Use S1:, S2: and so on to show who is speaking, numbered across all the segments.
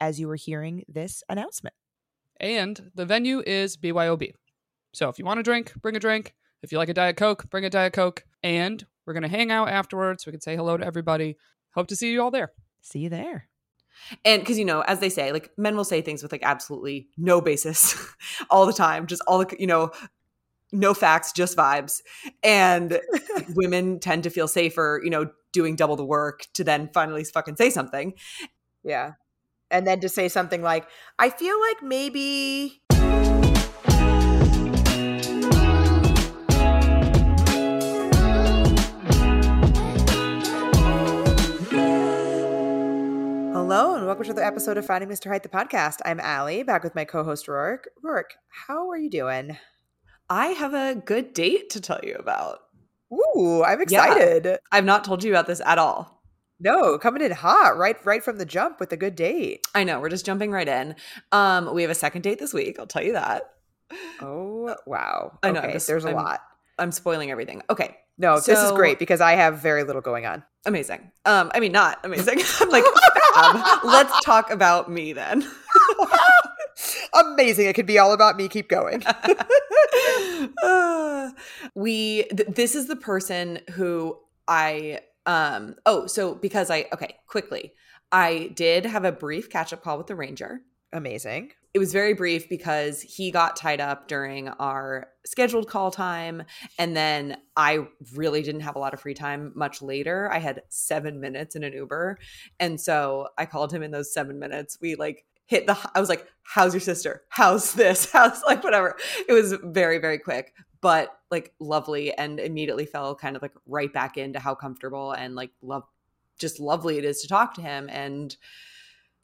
S1: as you were hearing this announcement.
S2: And the venue is BYOB. So if you want a drink, bring a drink. If you like a Diet Coke, bring a Diet Coke. And we're going to hang out afterwards. We can say hello to everybody. Hope to see you all there.
S1: See you there.
S3: And because, you know, as they say, like men will say things with like absolutely no basis all the time, just all the, you know, no facts, just vibes. And women tend to feel safer, you know, doing double the work to then finally fucking say something.
S1: Yeah. And then to say something like, I feel like maybe. Hello and welcome to the episode of Finding Mr. Height, the podcast. I'm Allie, back with my co-host Rourke. Rourke, how are you doing?
S3: I have a good date to tell you about.
S1: Ooh, I'm excited.
S3: Yeah. I've not told you about this at all.
S1: No, coming in hot, right right from the jump with a good date.
S3: I know, we're just jumping right in. Um, we have a second date this week, I'll tell you that.
S1: Oh, wow.
S3: I know,
S1: okay,
S3: just,
S1: there's a
S3: I'm-
S1: lot.
S3: I'm spoiling everything. Okay.
S1: No, this is great because I have very little going on.
S3: Amazing. Um, I mean not amazing. I'm like, fab. let's talk about me then.
S1: Amazing. It could be all about me. Keep going.
S3: Uh, we th- this is the person who I um oh so because I okay quickly I did have a brief catch up call with the ranger.
S1: Amazing.
S3: It was very brief because he got tied up during our scheduled call time and then I really didn't have a lot of free time much later. I had 7 minutes in an Uber and so I called him in those 7 minutes. We like hit the I was like, "How's your sister? How's this? How's like whatever." It was very very quick, but like lovely and immediately fell kind of like right back into how comfortable and like love just lovely it is to talk to him and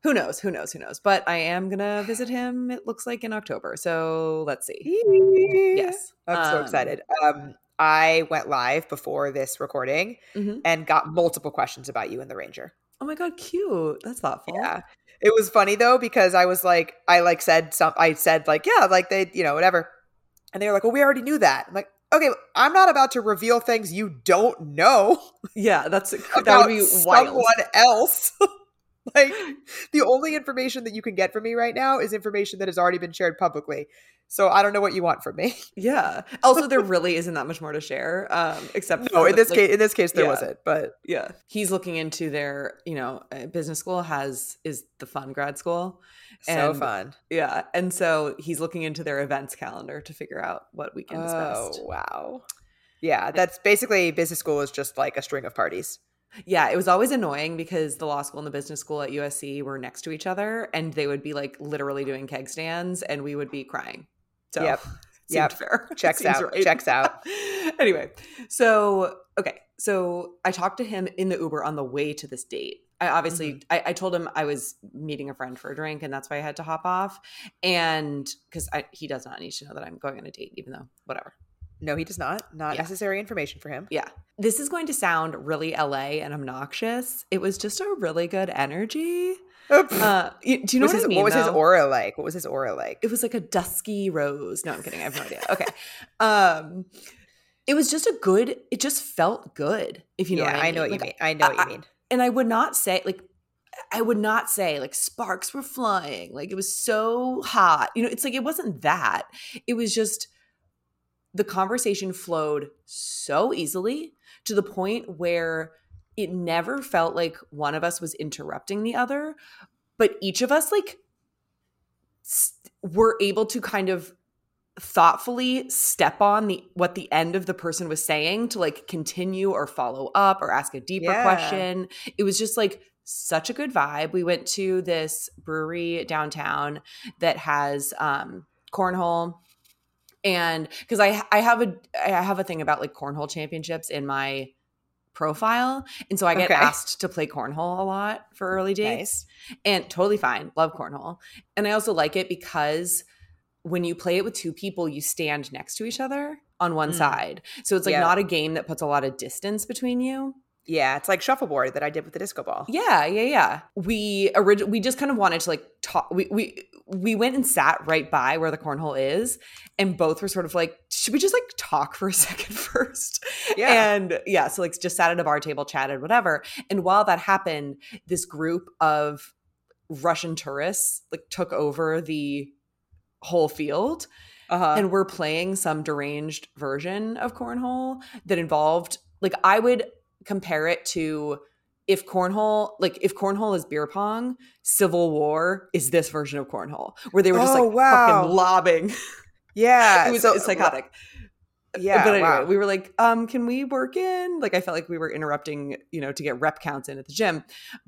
S3: who knows, who knows, who knows. But I am to visit him it looks like in October. So, let's see. Yes.
S1: I'm so
S3: Um,
S1: excited. Um, I went live before this recording
S3: Mhm.
S1: and got multiple questions about you and the Ranger.
S3: Oh my god, cute. That's thoughtful.
S1: Yeah. It was funny though because I was like, I like said some, I said like, yeah, like they, you know, whatever, and they're like, well, we already knew that. I'm like, okay, I'm not about to reveal things you don't know
S3: Yeah, that's that
S1: about
S3: would be wild.
S1: someone else. like the only information that you can get from me right now is information that has already been shared publicly. So I don't know what you want from me.
S3: Yeah. Also, there really isn't that much more to share, um, except
S1: No,
S3: for
S1: in this
S3: like,
S1: case, in this case, there
S3: yeah.
S1: wasn't. But
S3: yeah, he's looking into their, you know, uh, business school has is the fun grad school.
S1: so fun.
S3: Yeah, and so he's looking into their events calendar to figure out what weekend is best.
S1: Oh
S3: best.
S1: wow. Yeah, that's basically business school is just like a string of parties.
S3: Yeah, it was always annoying because the law school and the business school at USC were next to each other, and they would be like literally doing keg stands, and we would be crying. So,
S1: Yep. Yep.
S3: fair.
S1: Checks out. Checks out.
S3: anyway, so okay, so I talked to him in the Uber on the way to this date. I obviously
S1: Mm-hmm.
S3: I, I told him I was meeting a friend for a drink, and that's why I had to hop off. And because he does not need to know that I'm going on a date, even though whatever.
S1: No, he does not. Not
S3: Yeah.
S1: necessary information for him.
S3: Yeah. This is going to sound really LA and obnoxious. It was just a really good energy. Uh, do you know
S1: was
S3: what
S1: his,
S3: I mean?
S1: what was his aura like? What was his aura like?
S3: It was like a dusky rose. No, I'm kidding. I have no idea. Okay. Um, it was just a good. It just felt good. If you know
S1: yeah,
S3: what I mean.
S1: know what
S3: Like,
S1: you mean. I know what
S3: I-
S1: you mean.
S3: And I would not say like. I would not say like sparks were flying. Like it was so hot. You know, it's like it wasn't that. It was just the conversation flowed so easily to the point where it never felt like one of us was interrupting the other, but each of us like s- were able to kind of thoughtfully step on the what the end of the person was saying to like continue or follow up or ask a deeper
S1: Yeah.
S3: question. It was just like such a good vibe. We went to this brewery downtown that has um cornhole and because I I have a I have a thing about like cornhole championships in my profile. And so I get
S1: Okay.
S3: asked to play cornhole a lot for early dates
S1: Nice.
S3: and totally fine. Love cornhole. And I also like it because when you play it with two people, you stand next to each other on one
S1: Mm.
S3: side. So it's like
S1: Yeah.
S3: not a game that puts a lot of distance between you.
S1: Yeah, it's like shuffleboard that I did with the disco ball.
S3: Yeah, yeah, yeah. We orig- we just kind of wanted to like talk. We we we went and sat right by where the cornhole is, and both were sort of like, should we just like talk for a second first?
S1: Yeah.
S3: And yeah, so like just sat at a bar table, chatted, whatever. And while that happened, this group of Russian tourists like took over the whole field
S1: Uh-huh.
S3: and we're playing some deranged version of cornhole that involved like I would compare it to if cornhole like if cornhole is beer pong, Civil War is this version of cornhole where they were just
S1: Oh,
S3: like
S1: wow.
S3: fucking lobbing.
S1: yeah.
S3: it was
S1: so-
S3: psychotic.
S1: Yeah.
S3: but anyway,
S1: wow.
S3: we were like, um, can we work in? Like I felt like we were interrupting, you know, to get rep counts in at the gym.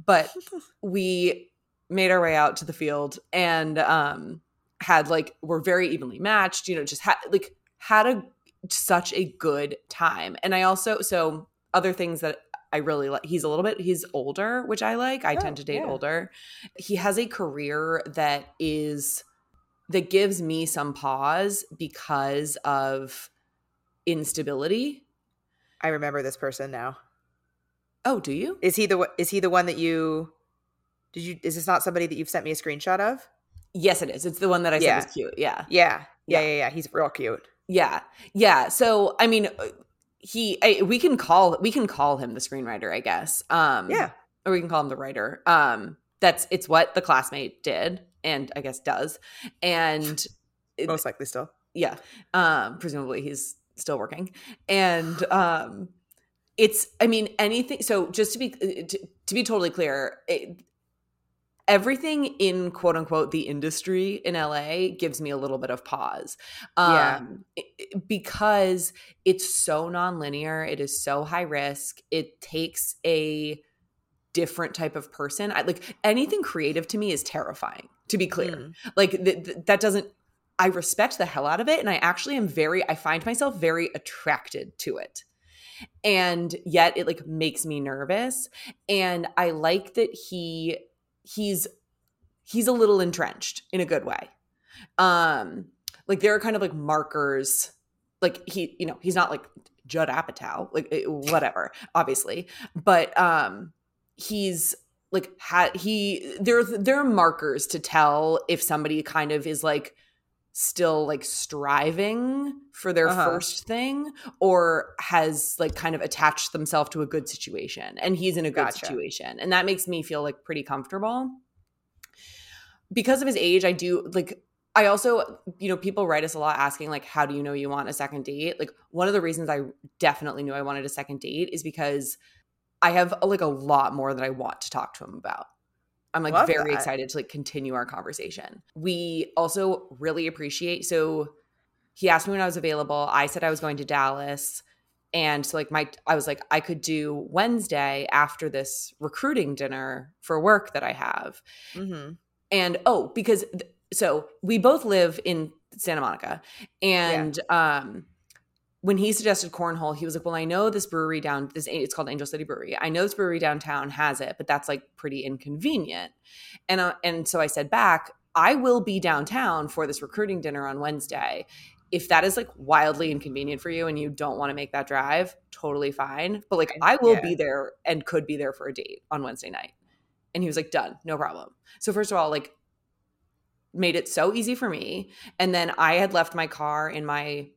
S3: But we made our way out to the field and um had like we're very evenly matched you know just had like had a such a good time and i also so other things that i really like he's a little bit he's older which i like i
S1: Oh,
S3: tend to date
S1: yeah.
S3: older he has a career that is that gives me some pause because of instability
S1: I remember this person now.
S3: oh do you
S1: Is he the one- is he the one that you did you is this not somebody that you've sent me a screenshot of?
S3: yes it is it's the one that i
S1: Yeah.
S3: said was cute yeah
S1: Yeah.
S3: Yeah.
S1: Yeah, yeah, yeah. He's real cute.
S3: Yeah. Yeah. So, I mean, he I, we can call we can call him the screenwriter, I guess. Um
S1: Yeah.
S3: or we can call him the writer. Um that's it's what the classmate did and I guess does. And it-
S1: Most likely still.
S3: yeah. Um presumably he's still working. And um it's I mean anything so just to be uh, to, to be totally clear, it, everything in quote unquote the industry in LA gives me a little bit of pause.
S1: Yeah.
S3: Um i- because it's so nonlinear, it is so high risk. It takes a different type of person. I like anything creative to me is terrifying, to be clear
S1: Mm.
S3: like th- th- that doesn't i respect the hell out of it and i actually am very i find myself very attracted to it and yet it like makes me nervous and i like that he he's he's a little entrenched in a good way. Um like there are kind of like markers like he you know he's not like judd apatow like eh, whatever obviously. But um he's like had he there there are markers to tell if somebody kind of is like still like striving for their
S1: Uh-huh.
S3: first thing or has like kind of attached themselves to a good situation and he's in a good
S1: Gotcha.
S3: situation and that makes me feel like pretty comfortable because of his age i do like i also you know people write us a lot asking like how do you know you want a second date like one of the reasons i definitely knew i wanted a second date is because i have like a lot more that i want to talk to him about i'm like
S1: Love
S3: very
S1: that.
S3: excited to like continue our conversation. We also really appreciate so he asked me when i was available. I said i was going to dallas. And so like my i was like i could do wednesday after this recruiting dinner for work that i have.
S1: Hmm
S3: and oh because th- so we both live in santa monica. And um when he suggested cornhole he was like well i know this brewery down this it's called angel city brewery. I know this brewery downtown has it but that's like pretty inconvenient. And uh, and so i said back i will be downtown for this recruiting dinner on wednesday. If that is like wildly inconvenient for you and you don't want to make that drive totally fine but like i will
S1: Yeah.
S3: be there and could be there for a date on wednesday night. And he was like done no problem. So first of all like made it so easy for me and then i had left my car in my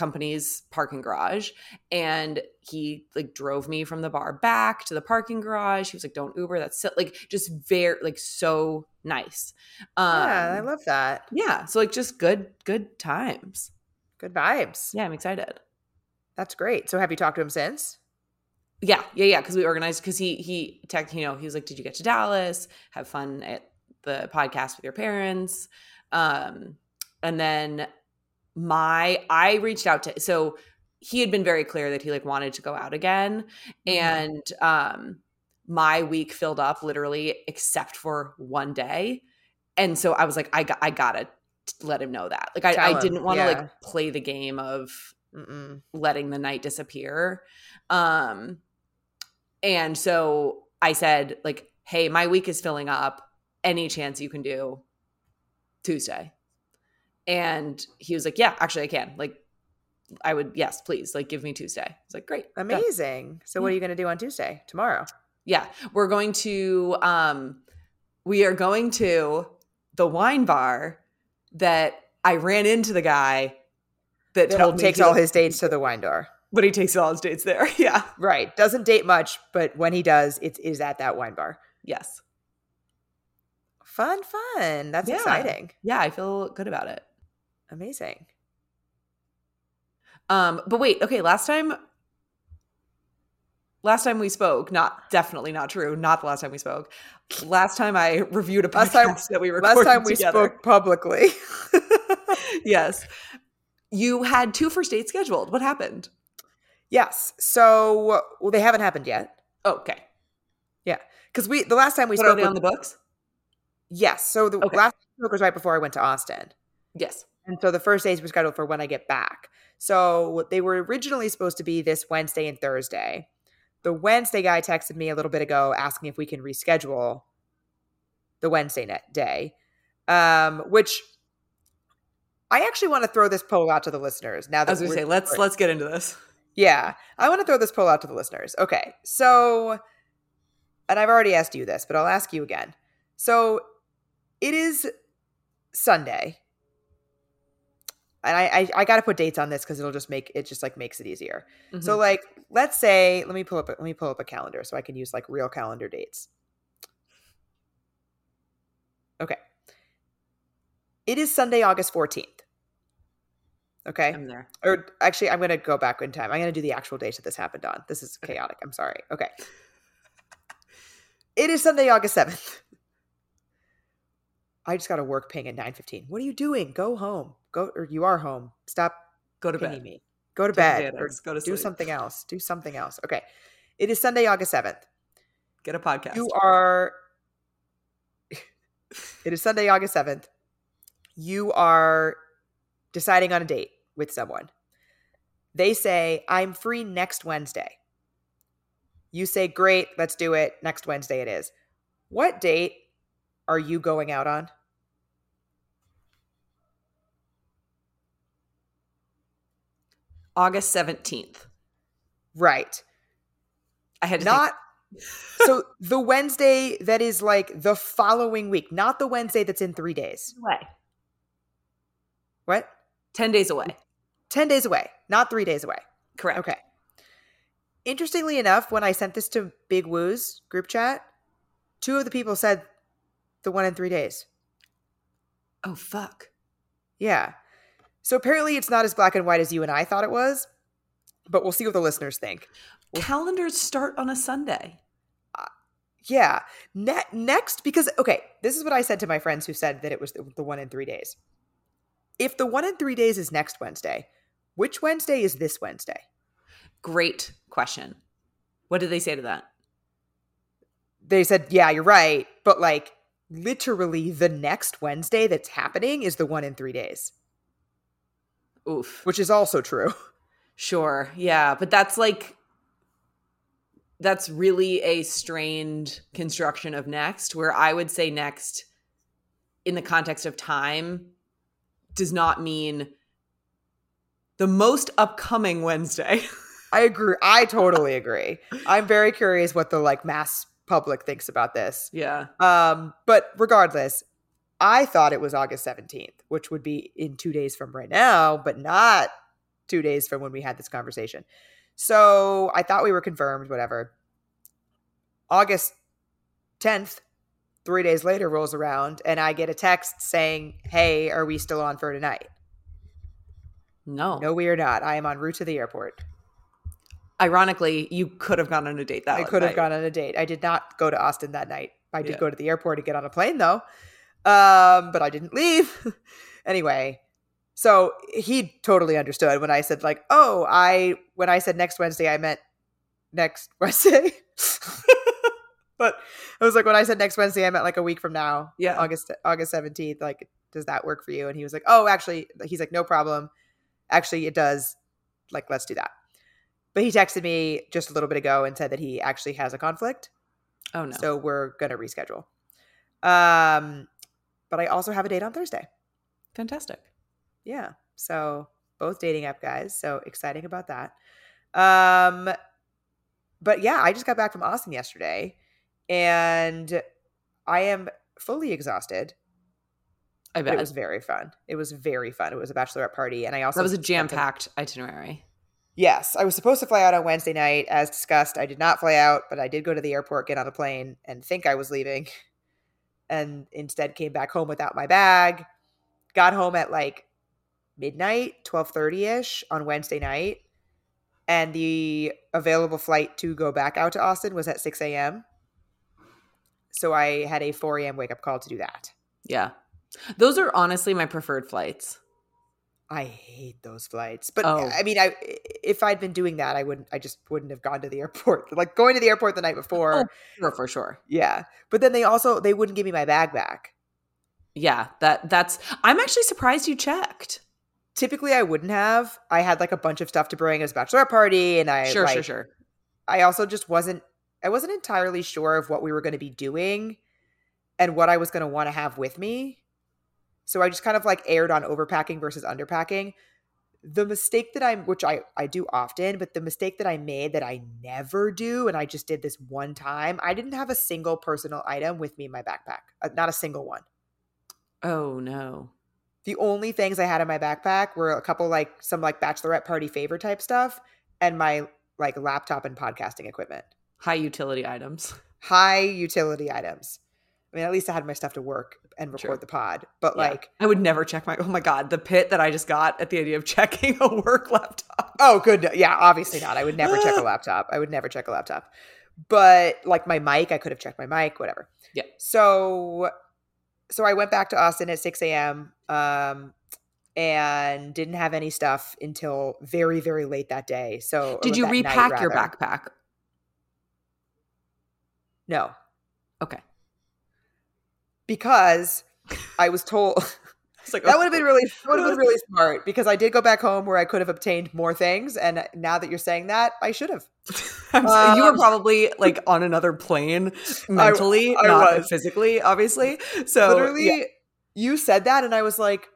S3: company's parking garage and he like drove me from the bar back to the parking garage he was like don't uber that's so, like just very like so nice um
S1: yeah, I love that.
S3: yeah so like just good good times
S1: Good vibes.
S3: yeah i'm excited
S1: That's great. So have you talked to him since?
S3: yeah yeah yeah because we organized because he he tech you know he was like did you get to dallas have fun at the podcast with your parents um and then my i reached out to so he had been very clear that he like wanted to go out again and um my week filled up literally except for one day and so i was like i got i gotta let him know that like i,
S1: Tell
S3: I didn't want to
S1: yeah.
S3: like play the game of
S1: Mm-mm.
S3: letting the night disappear um And so I said, like, hey, my week is filling up. Any chance you can do Tuesday? And he was like, yeah, actually, I can. Like, I would, yes, please, like, give me Tuesday. It's like, great.
S1: Amazing. So, what are you going to do on Tuesday? Tomorrow?
S3: Yeah, we're going to, um, we are going to the wine bar that I ran into the guy that
S1: That
S3: told me
S1: takes
S3: he
S1: all his dates to the wine door.
S3: but he takes all his dates there. Yeah.
S1: Right. Doesn't date much, but when he does, it is at that wine bar.
S3: Yes.
S1: Fun, fun. That's
S3: Yeah.
S1: exciting.
S3: Yeah, I feel good about it.
S1: Amazing.
S3: Um, but wait, okay, last time last time we spoke, not definitely not true, not the last time we spoke. Last time I reviewed a podcast
S1: Last time-
S3: that we recorded
S1: Last time we
S3: together.
S1: spoke publicly.
S3: yes. You had two first dates scheduled. What happened?
S1: yes. So, well, they haven't happened yet.
S3: Oh, okay. Yeah.
S1: Because we, the last time we
S3: are
S1: spoke,
S3: on the books?
S1: yes. So the
S3: Okay.
S1: last time we spoke was right before I went to Austin.
S3: Yes.
S1: And so the first days were scheduled for when I get back. So they were originally supposed to be this Wednesday and Thursday. The Wednesday guy texted me a little bit ago asking if we can reschedule the Wednesday net day, um, which I actually want to throw this poll out to the listeners. Now that
S3: I was gonna
S1: we're-
S3: say, let's let's get into this.
S1: yeah, I want to throw this poll out to the listeners. Okay, so, and I've already asked you this, but I'll ask you again. So, it is Sunday, and I I, I got to put dates on this because it'll just make it just like makes it easier. So,
S3: Mhm.
S1: like, let's say, let me pull up let me pull up a calendar so I can use like real calendar dates. Okay, it is Sunday, August fourteenth. Okay,
S3: I'm there.
S1: or actually i'm going to go back in time i'm going to do the actual date that this happened on this is
S3: Okay.
S1: chaotic i'm sorry okay it is sunday august 7th i just got a work ping at 9.15 what are you doing go home go or you are home stop
S3: Go to bed.
S1: me. Go to bed or
S3: go to
S1: do
S3: sleep.
S1: something else do something else. Okay. It is sunday august 7th
S3: Get a podcast.
S1: you are it is sunday august 7th you are deciding on a date with someone. They say i'm free next wednesday. You say great let's do it. Next wednesday it is. What date are you going out on
S3: August 17th.
S1: right
S3: I had to
S1: not so the wednesday that is like the following week not the wednesday that's in three days
S3: think away.
S1: what
S3: 10 days away.
S1: 10 days away not three days away
S3: Correct.
S1: Okay. Interestingly enough, when I sent this to Big Woo's group chat, two of the people said the one in three days.
S3: Oh fuck.
S1: Yeah. So apparently it's not as black and white as you and I thought it was, but we'll see what the listeners think.
S3: Calendars start on a Sunday.
S1: Uh, yeah. Ne- next, because, okay, this is what I said to my friends who said that it was the, the one in three days. If the one in three days is next Wednesday, which Wednesday is this Wednesday?
S3: Great question. What did they say to that?
S1: They said, yeah, you're right. But like, literally, the next Wednesday that's happening is the one in three days.
S3: Oof.
S1: which is also true.
S3: Sure. Yeah, but that's like that's really a strained construction of next where I would say next in the context of time does not mean the most upcoming Wednesday.
S1: I agree. I totally agree. I'm very curious what the like mass public thinks about this.
S3: yeah.
S1: Um, but regardless, I thought it was August 17th, which would be in two days from right now, but not two days from when we had this conversation. So I thought we were confirmed, whatever. August 10th, three days later, rolls around, and I get a text saying, Hey, are we still on for tonight?
S3: No.
S1: No, we are not. I am en route to the airport.
S3: Ironically, you could have gone on a date that
S1: I could have gone on a date. I did not go to Austin that night. I did
S3: Yeah.
S1: go to the airport to get on a plane though. Um, but I didn't leave. anyway, so he totally understood when I said like, "Oh, I when I said next Wednesday, I meant next Wednesday." but I was like, when I said next Wednesday, I meant like a week from now.
S3: Yeah.
S1: August August seventeenth. Like, does that work for you? And he was like, "Oh, actually," he's like, "No problem. Actually, it does. Like, let's do that." But but he texted me just a little bit ago and said that he actually has a conflict.
S3: Oh no.
S1: So we're gonna reschedule. Um, but I also have a date on Thursday.
S3: Fantastic.
S1: Yeah. So both dating app guys. So exciting about that. Um, but yeah, I just got back from Austin yesterday, and I am fully exhausted.
S3: I bet
S1: it was very fun. It was very fun. It was a bachelorette party, and I also
S3: that was a jam packed itinerary.
S1: Yes, I was supposed to fly out on Wednesday night, as discussed. I did not fly out, but I did go to the airport, get on a plane, and think I was leaving, and instead came back home without my bag. Got home at like midnight, twelve thirty ish on Wednesday night, and the available flight to go back out to Austin was at six a.m. So I had a four a.m. wake up call to do that.
S3: Yeah. Those are honestly my preferred flights.
S1: I hate those flights. But uh,
S3: Oh.
S1: I mean, I if I'd been doing that, I wouldn't. I just wouldn't have gone to the airport. Like going to the airport the night before.
S3: Oh. Sure, for sure.
S1: Yeah, but then they also they wouldn't give me my bag back.
S3: Yeah, that that's I'm actually surprised you checked.
S1: Typically, I wouldn't have. I had like a bunch of stuff to bring as a bachelorette party, and I
S3: Sure,
S1: like,
S3: sure, sure.
S1: I also just wasn't. I wasn't entirely sure of what we were going to be doing, and what I was going to want to have with me. So I just kind of like erred on overpacking versus underpacking. The mistake that I'm, which I I do often, but the mistake that I made that I never do, and I just did this one time. I didn't have a single personal item with me in my backpack, uh, not a single one.
S3: Oh no.
S1: the only things I had in my backpack were a couple like some like bachelorette party favor type stuff and my like laptop and podcasting equipment.
S3: High utility items.
S1: High utility items. I mean, at least I had my stuff to work and record
S3: True.
S1: the pod. But
S3: Yeah.
S1: like,
S3: I would never check my oh my god, the pit that I just got at the idea of checking a work laptop.
S1: oh, good. Yeah, obviously not. I would never check a laptop. I would never check a laptop. But like my mic, I could have checked my mic, whatever.
S3: Yeah.
S1: So, so I went back to Austin at 6 a.m. Um, and didn't have any stuff until very, very late that day. So,
S3: Did you
S1: that night,
S3: repack your backpack?
S1: No,
S3: Okay.
S1: Because I was told
S3: It's like
S1: that would have been really would have been really smart because I did go back home where I could have obtained more things, and now that you're saying that, I should have.
S3: I'm you were
S1: Um,
S3: probably like on another plane mentally,
S1: I
S3: not
S1: was.
S3: physically, obviously. So
S1: Literally,
S3: yeah.
S1: you said that, and I was like,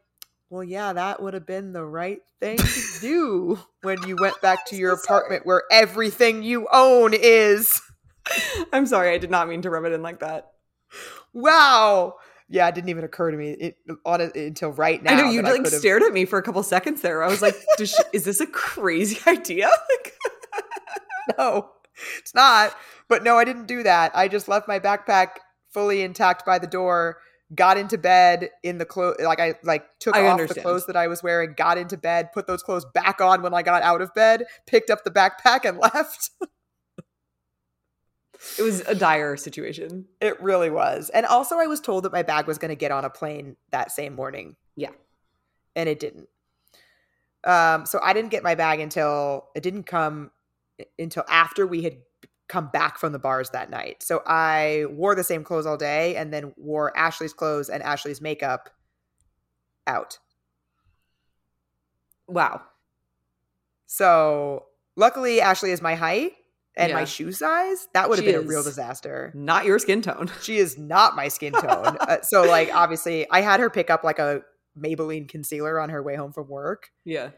S1: "Well, yeah, that would have been the right thing to do when you went back to your
S3: so sorry.
S1: apartment where everything you own is."
S3: I'm sorry, I did not mean to rub it in like that.
S1: Wow. Yeah, it didn't even occur to me it, on it until right now.
S3: I know you like
S1: could've-
S3: stared at me for a couple seconds there. I was like, she, "Is this a crazy idea?" Like,
S1: no, it's not. But no, I didn't do that. I just left my backpack fully intact by the door. Got into bed in the clothes, like I like took
S3: I
S1: off the clothes that I was wearing. Got into bed, put those clothes back on when I got out of bed. Picked up the backpack and left.
S3: It was a dire situation.
S1: it really was. And also, I was told that my bag was going to get on a plane that same morning.
S3: Yeah.
S1: and it didn't. Um, so I didn't get my bag until it didn't come until after we had come back from the bars that night. So I wore the same clothes all day and then wore Ashley's clothes and Ashley's makeup out.
S3: Wow.
S1: So luckily Ashley is my height and
S3: Yeah.
S1: my shoe size. That would have
S3: She
S1: been a real disaster.
S3: Not your skin tone.
S1: She is not my skin tone. uh, so like obviously I had her pick up like a Maybelline concealer on her way home from work.
S3: Yeah.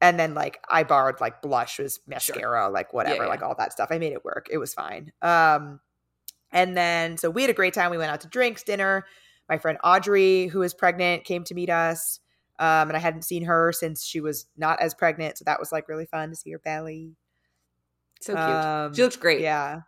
S1: and then like I borrowed like blushes, mascara, like whatever,
S3: yeah.
S1: like all that stuff. I made it work. It was fine. Um, and then so we had a great time. We went out to drinks, dinner. My friend Audrey, who is pregnant, came to meet us. Um, and I hadn't seen her since she was not as pregnant, so that was like really fun to see her belly.
S3: So cute.
S1: Um,
S3: she looks great.
S1: Yeah.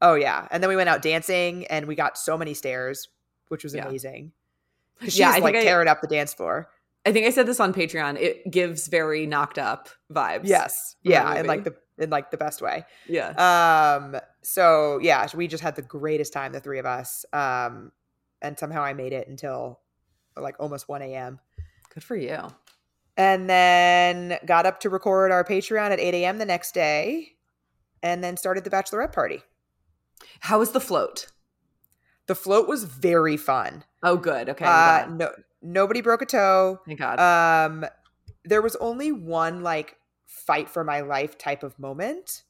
S1: Oh yeah. And then we went out dancing, and we got so many stares, which was
S3: Yeah.
S1: amazing. 'Cause
S3: Yeah,
S1: she's
S3: I
S1: like
S3: I-
S1: tearing up the dance floor.
S3: I think I said this on Patreon. It gives very knocked up vibes.
S1: Yes. Yeah, in like the in like the best way.
S3: Yeah.
S1: Um, so yeah, we just had the greatest time, the three of us. Um, and somehow I made it until like almost 1 a.m.
S3: Good for you.
S1: And then got up to record our Patreon at 8 a.m. the next day, and then started the bachelorette party.
S3: How was the float?
S1: The float was very fun.
S3: Oh, good. Okay.
S1: uh, no, nobody broke a toe.
S3: Thank God.
S1: Um, there was only one like fight for my life type of moment.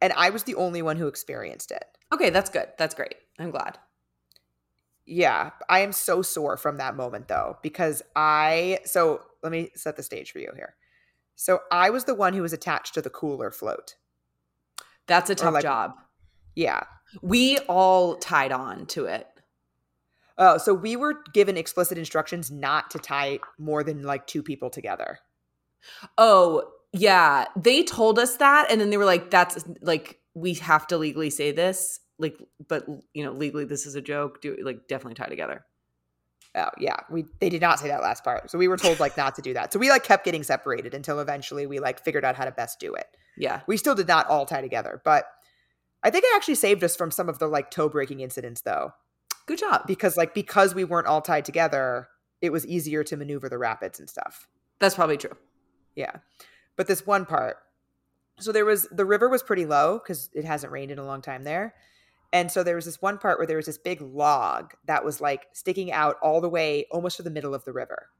S1: And I was the only one who experienced it.
S3: Okay, that's good. That's great. I'm glad.
S1: Yeah, I am so sore from that moment though, because I, so let me set the stage for you here. So I was the one who was attached to the cooler float.
S3: That's a tough
S1: like-
S3: job.
S1: Yeah.
S3: We all tied on to it.
S1: Oh, so we were given explicit instructions not to tie more than like two people together.
S3: Oh, yeah. They told us that and then they were like that's like we have to legally say this. Like but you know, legally this is a joke. Do like definitely tie together.
S1: Oh, yeah. We they did not say that last part. So we were told like not to do that. So we like kept getting separated until eventually we like figured out how to best do it.
S3: Yeah.
S1: We still did not all tie together, but I think it actually saved us from some of the like toe breaking incidents though.
S3: Good job.
S1: Because like because we weren't all tied together, it was easier to maneuver the rapids and stuff.
S3: That's probably true.
S1: Yeah. But this one part. So there was the river was pretty low because it hasn't rained in a long time there. And so there was this one part where there was this big log that was like sticking out all the way almost to the middle of the river.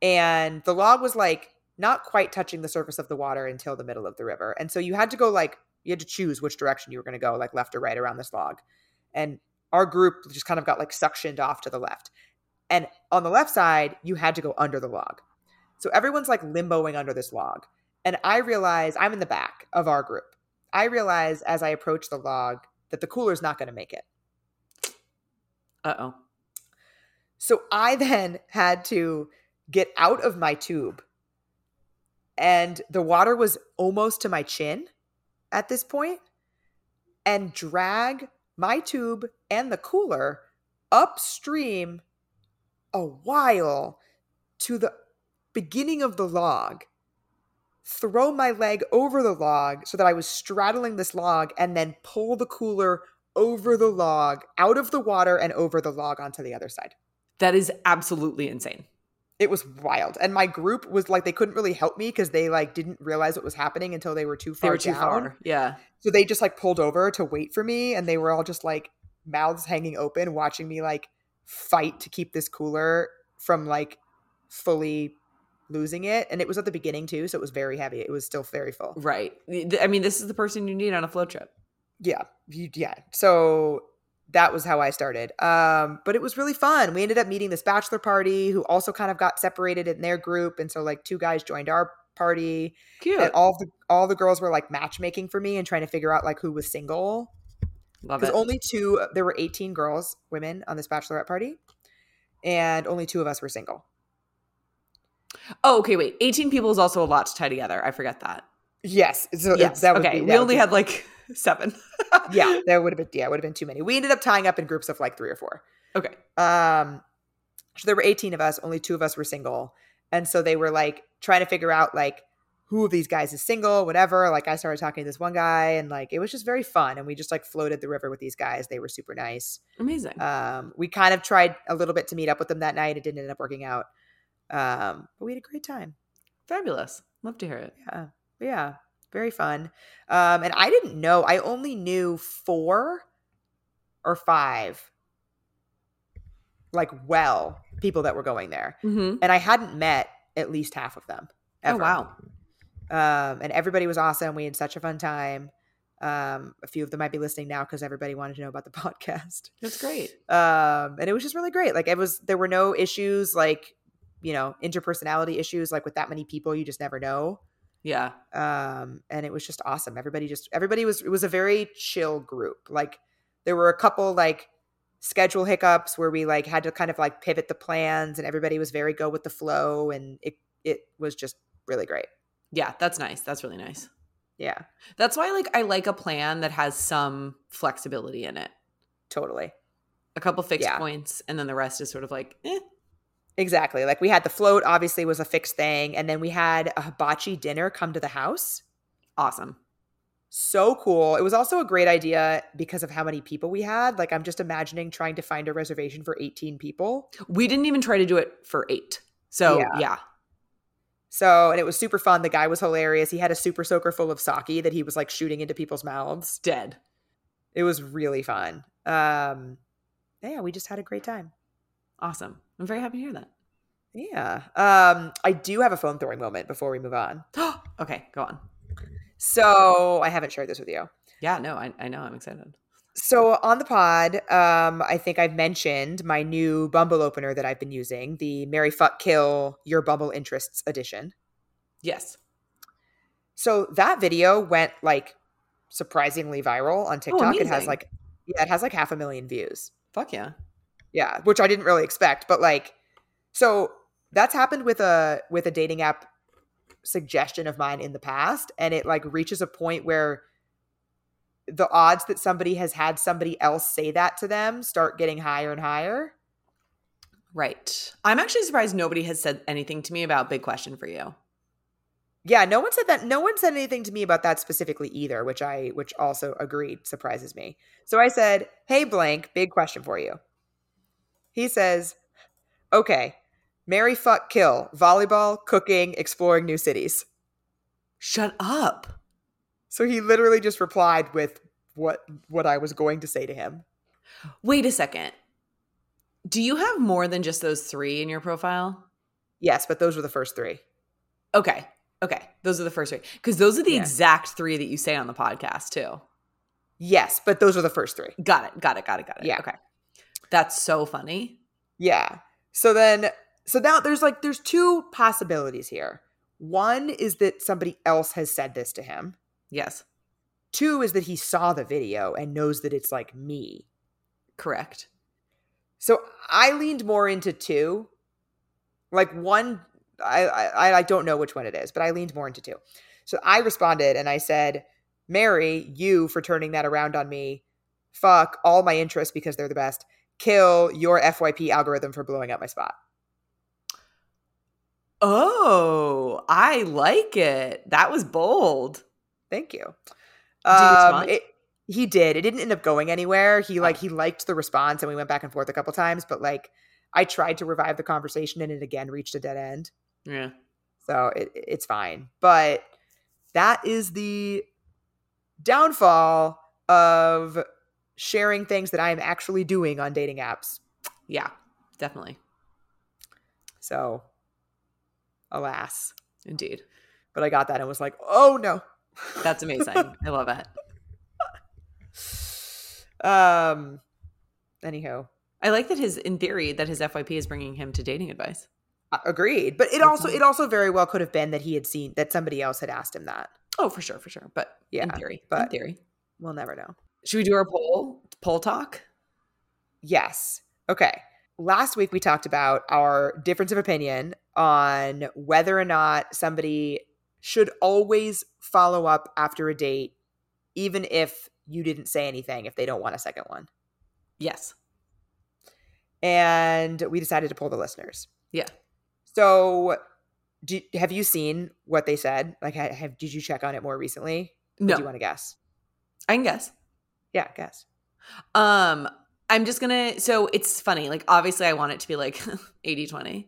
S1: And the log was like not quite touching the surface of the water until the middle of the river. And so you had to go like you had to choose which direction you were going to go, like left or right around this log. And our group just kind of got like suctioned off to the left. And on the left side, you had to go under the log. So everyone's like limboing under this log. And I realize I'm in the back of our group. I realize as I approach the log that the cooler's not going to make it.
S3: Uh oh.
S1: So I then had to get out of my tube. And the water was almost to my chin at this point, and drag my tube and the cooler upstream a while to the beginning of the log. Throw my leg over the log so that I was straddling this log and then pull the cooler over the log, out of the water, and over the log onto the other side.
S3: That is absolutely insane.
S1: It was wild. And my group was like, they couldn't really help me because they like didn't realize what was happening until they were too far They
S3: were too
S1: down.
S3: far. Yeah.
S1: So they just like pulled over to wait for me and they were all just like mouths hanging open, watching me like fight to keep this cooler from like fully losing it. And it was at the beginning too, so it was very heavy. It was still very full.
S3: Right. I mean, this is the person you need on a float trip.
S1: Yeah. Yeah. So that was how I started. Um, but it was really fun. We ended up meeting this bachelor party who also kind of got separated in their group. And so like two guys joined our party.
S3: Cute.
S1: And all the all the girls were like matchmaking for me and trying to figure out like who was single.
S3: Love
S1: because
S3: it.
S1: only two there were 18 girls women on this bachelorette party and only two of us were single
S3: oh, okay. Wait. 18 people is also a lot to tie together. I forget that.
S1: yes so
S3: Yes.
S1: that would
S3: okay.
S1: be-
S3: we
S1: that would
S3: only
S1: be-
S3: had like seven.
S1: yeah there would have been yeah would have been too many we ended up tying up in groups of like three or four
S3: Okay.
S1: um so there were 18 of us only two of us were single and so they were like trying to figure out like who of these guys is single whatever like i started talking to this one guy and like it was just very fun and we just like floated the river with these guys they were super nice
S3: Amazing.
S1: Um, we kind of tried a little bit to meet up with them that night. It didn't end up working out. Um, but we had a great time.
S3: Fabulous. Love to hear it.
S1: Yeah. Yeah. Very fun. Um, and I didn't know, I only knew four or five, like, well, people that were going there.
S3: Mm-hmm.
S1: And I hadn't met at least half of them.
S3: Oh, wow.
S1: Um, and everybody was awesome. We had such a fun time. Um, a few of them might be listening now because everybody wanted to know about the podcast.
S3: That's great.
S1: um and it was just really great like it was there were no issues like you know interpersonality issues like with that many people you just never know
S3: Yeah.
S1: um and it was just awesome everybody just everybody was it was a very chill group like there were a couple like schedule hiccups where we like had to kind of like pivot the plans and everybody was very go with the flow and it it was just really great
S3: Yeah. That's nice. That's really nice.
S1: yeah
S3: That's why like I like a plan that has some flexibility in it.
S1: totally
S3: A couple fixed
S1: Yeah.
S3: points and then the rest is sort of like, eh.
S1: Exactly like we had the float obviously was a fixed thing and then we had a hibachi dinner come to the house
S3: Awesome.
S1: so cool. It was also a great idea because of how many people we had. Like I'm just imagining trying to find a reservation for 18 people.
S3: We didn't even try to do it for eight. So
S1: Yeah.
S3: yeah.
S1: So, and it was super fun. The guy was hilarious. He had a super soaker full of sake that he was like shooting into people's mouths.
S3: Dead.
S1: It was really fun. Um yeah, we just had a great time.
S3: Awesome. I'm very happy to hear that.
S1: Yeah. Um I do have a phone throwing moment before we move on.
S3: Okay, go on.
S1: So I haven't shared this with you.
S3: Yeah, no, I, I know. I'm excited.
S1: So on the pod, um, I think I've mentioned my new Bumble opener that I've been using, the Marry Fuck Kill Your Bumble Interests edition.
S3: Yes.
S1: So that video went like surprisingly viral on TikTok. it has like yeah, it has like half a million views.
S3: Fuck yeah.
S1: Yeah, which I didn't really expect, but like so that's happened with a with a dating app suggestion of mine in the past and it like reaches a point where the odds that somebody has had somebody else say that to them start getting higher and higher.
S3: Right. I'm actually surprised nobody has said anything to me about big question for you.
S1: Yeah, no one said that. No one said anything to me about that specifically either, which I which also agreed surprises me. So I said, "Hey blank, big question for you." He says, "Okay, marry, fuck, kill, volleyball, cooking, exploring new cities."
S3: Shut up.
S1: So he literally just replied with what what I was going to say to him.
S3: Wait a second. Do you have more than just those three in your profile?
S1: Yes, but those were the first three.
S3: Okay. Okay. Those are the first three. Because those are the
S1: Yeah.
S3: exact three that you say on the podcast, too.
S1: Yes, but those are the first three.
S3: Got it. Got it. Got it. Got it.
S1: Yeah.
S3: Okay. That's so funny.
S1: Yeah. So then so now there's like there's two possibilities here. One is that somebody else has said this to him.
S3: Yes.
S1: Two is that he saw the video and knows that it's like me.
S3: Correct.
S1: So I leaned more into two. Like one, I, I I don't know which one it is, but I leaned more into two. So I responded and I said, "Marry, you for turning that around on me. Fuck all my interests because they're the best. Kill your FYP algorithm for blowing up my spot."
S3: Oh, I like it. That was bold.
S1: Thank you.
S3: he
S1: Um, it, he did. It didn't end up going anywhere. He like he liked the response and we went back and forth a couple times, but like I tried to revive the conversation and it again reached a dead end.
S3: Yeah.
S1: So it, it's fine. But that is the downfall of sharing things that I am actually doing on dating apps.
S3: Yeah. Definitely.
S1: So alas.
S3: Indeed.
S1: But I got that and was like, oh no.
S3: That's amazing. I love it.
S1: um anyhow.
S3: I like that his, in theory, that his FYP is bringing him to dating advice.
S1: Uh, Agreed. But it
S3: Good
S1: also
S3: point.
S1: it also very well could have been that he had seen that somebody else had asked him that.
S3: Oh, for sure, for sure. But
S1: yeah, in
S3: theory, in
S1: but-
S3: theory.
S1: We'll never know.
S3: Should we do our poll? Poll talk?
S1: Yes. Okay. Last week we talked about our difference of opinion on whether or not somebody should always follow up after a date, even if you didn't say anything, if they don't want a second one.
S3: Yes.
S1: And we decided to pull the listeners.
S3: Yeah.
S1: So, do, have you seen what they said? Like, have did you check on it more recently?
S3: No.
S1: Do you want to guess?
S3: I can guess.
S1: Yeah, guess.
S3: Um, I'm just gonna so it's funny, like obviously I want it to be like 80-20,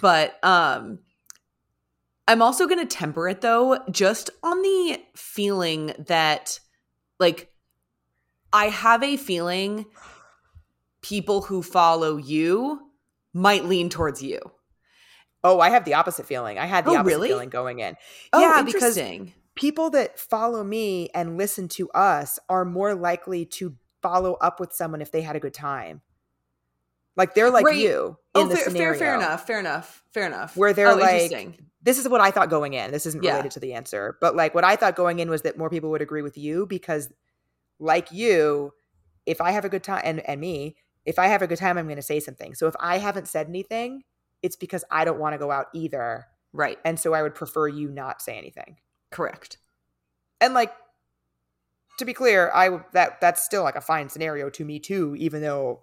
S3: but um I'm also gonna temper it though, just on the feeling that like I have a feeling people who follow you might lean towards you.
S1: Oh, I have the opposite feeling. I had the
S3: Oh,
S1: opposite
S3: really?
S1: feeling going in.
S3: Oh,
S1: yeah, because. People that follow me and listen to us are more likely to follow up with someone if they had a good time. Like they're like
S3: Right.
S1: you
S3: Oh,
S1: in the
S3: fair, fair,
S1: scenario.
S3: fair enough, fair enough, fair enough.
S1: Where they're
S3: oh,
S1: like- This is what I thought going in. This isn't
S3: Yeah.
S1: related to the answer, but like what I thought going in was that more people would agree with you because, like you, if I have a good time and and me, if I have a good time, I'm going to say something. So if I haven't said anything, it's because I don't want to go out either,
S3: right,
S1: and so I would prefer you not say anything.
S3: Correct.
S1: and like to be clear i that that's still like a fine scenario to me too even though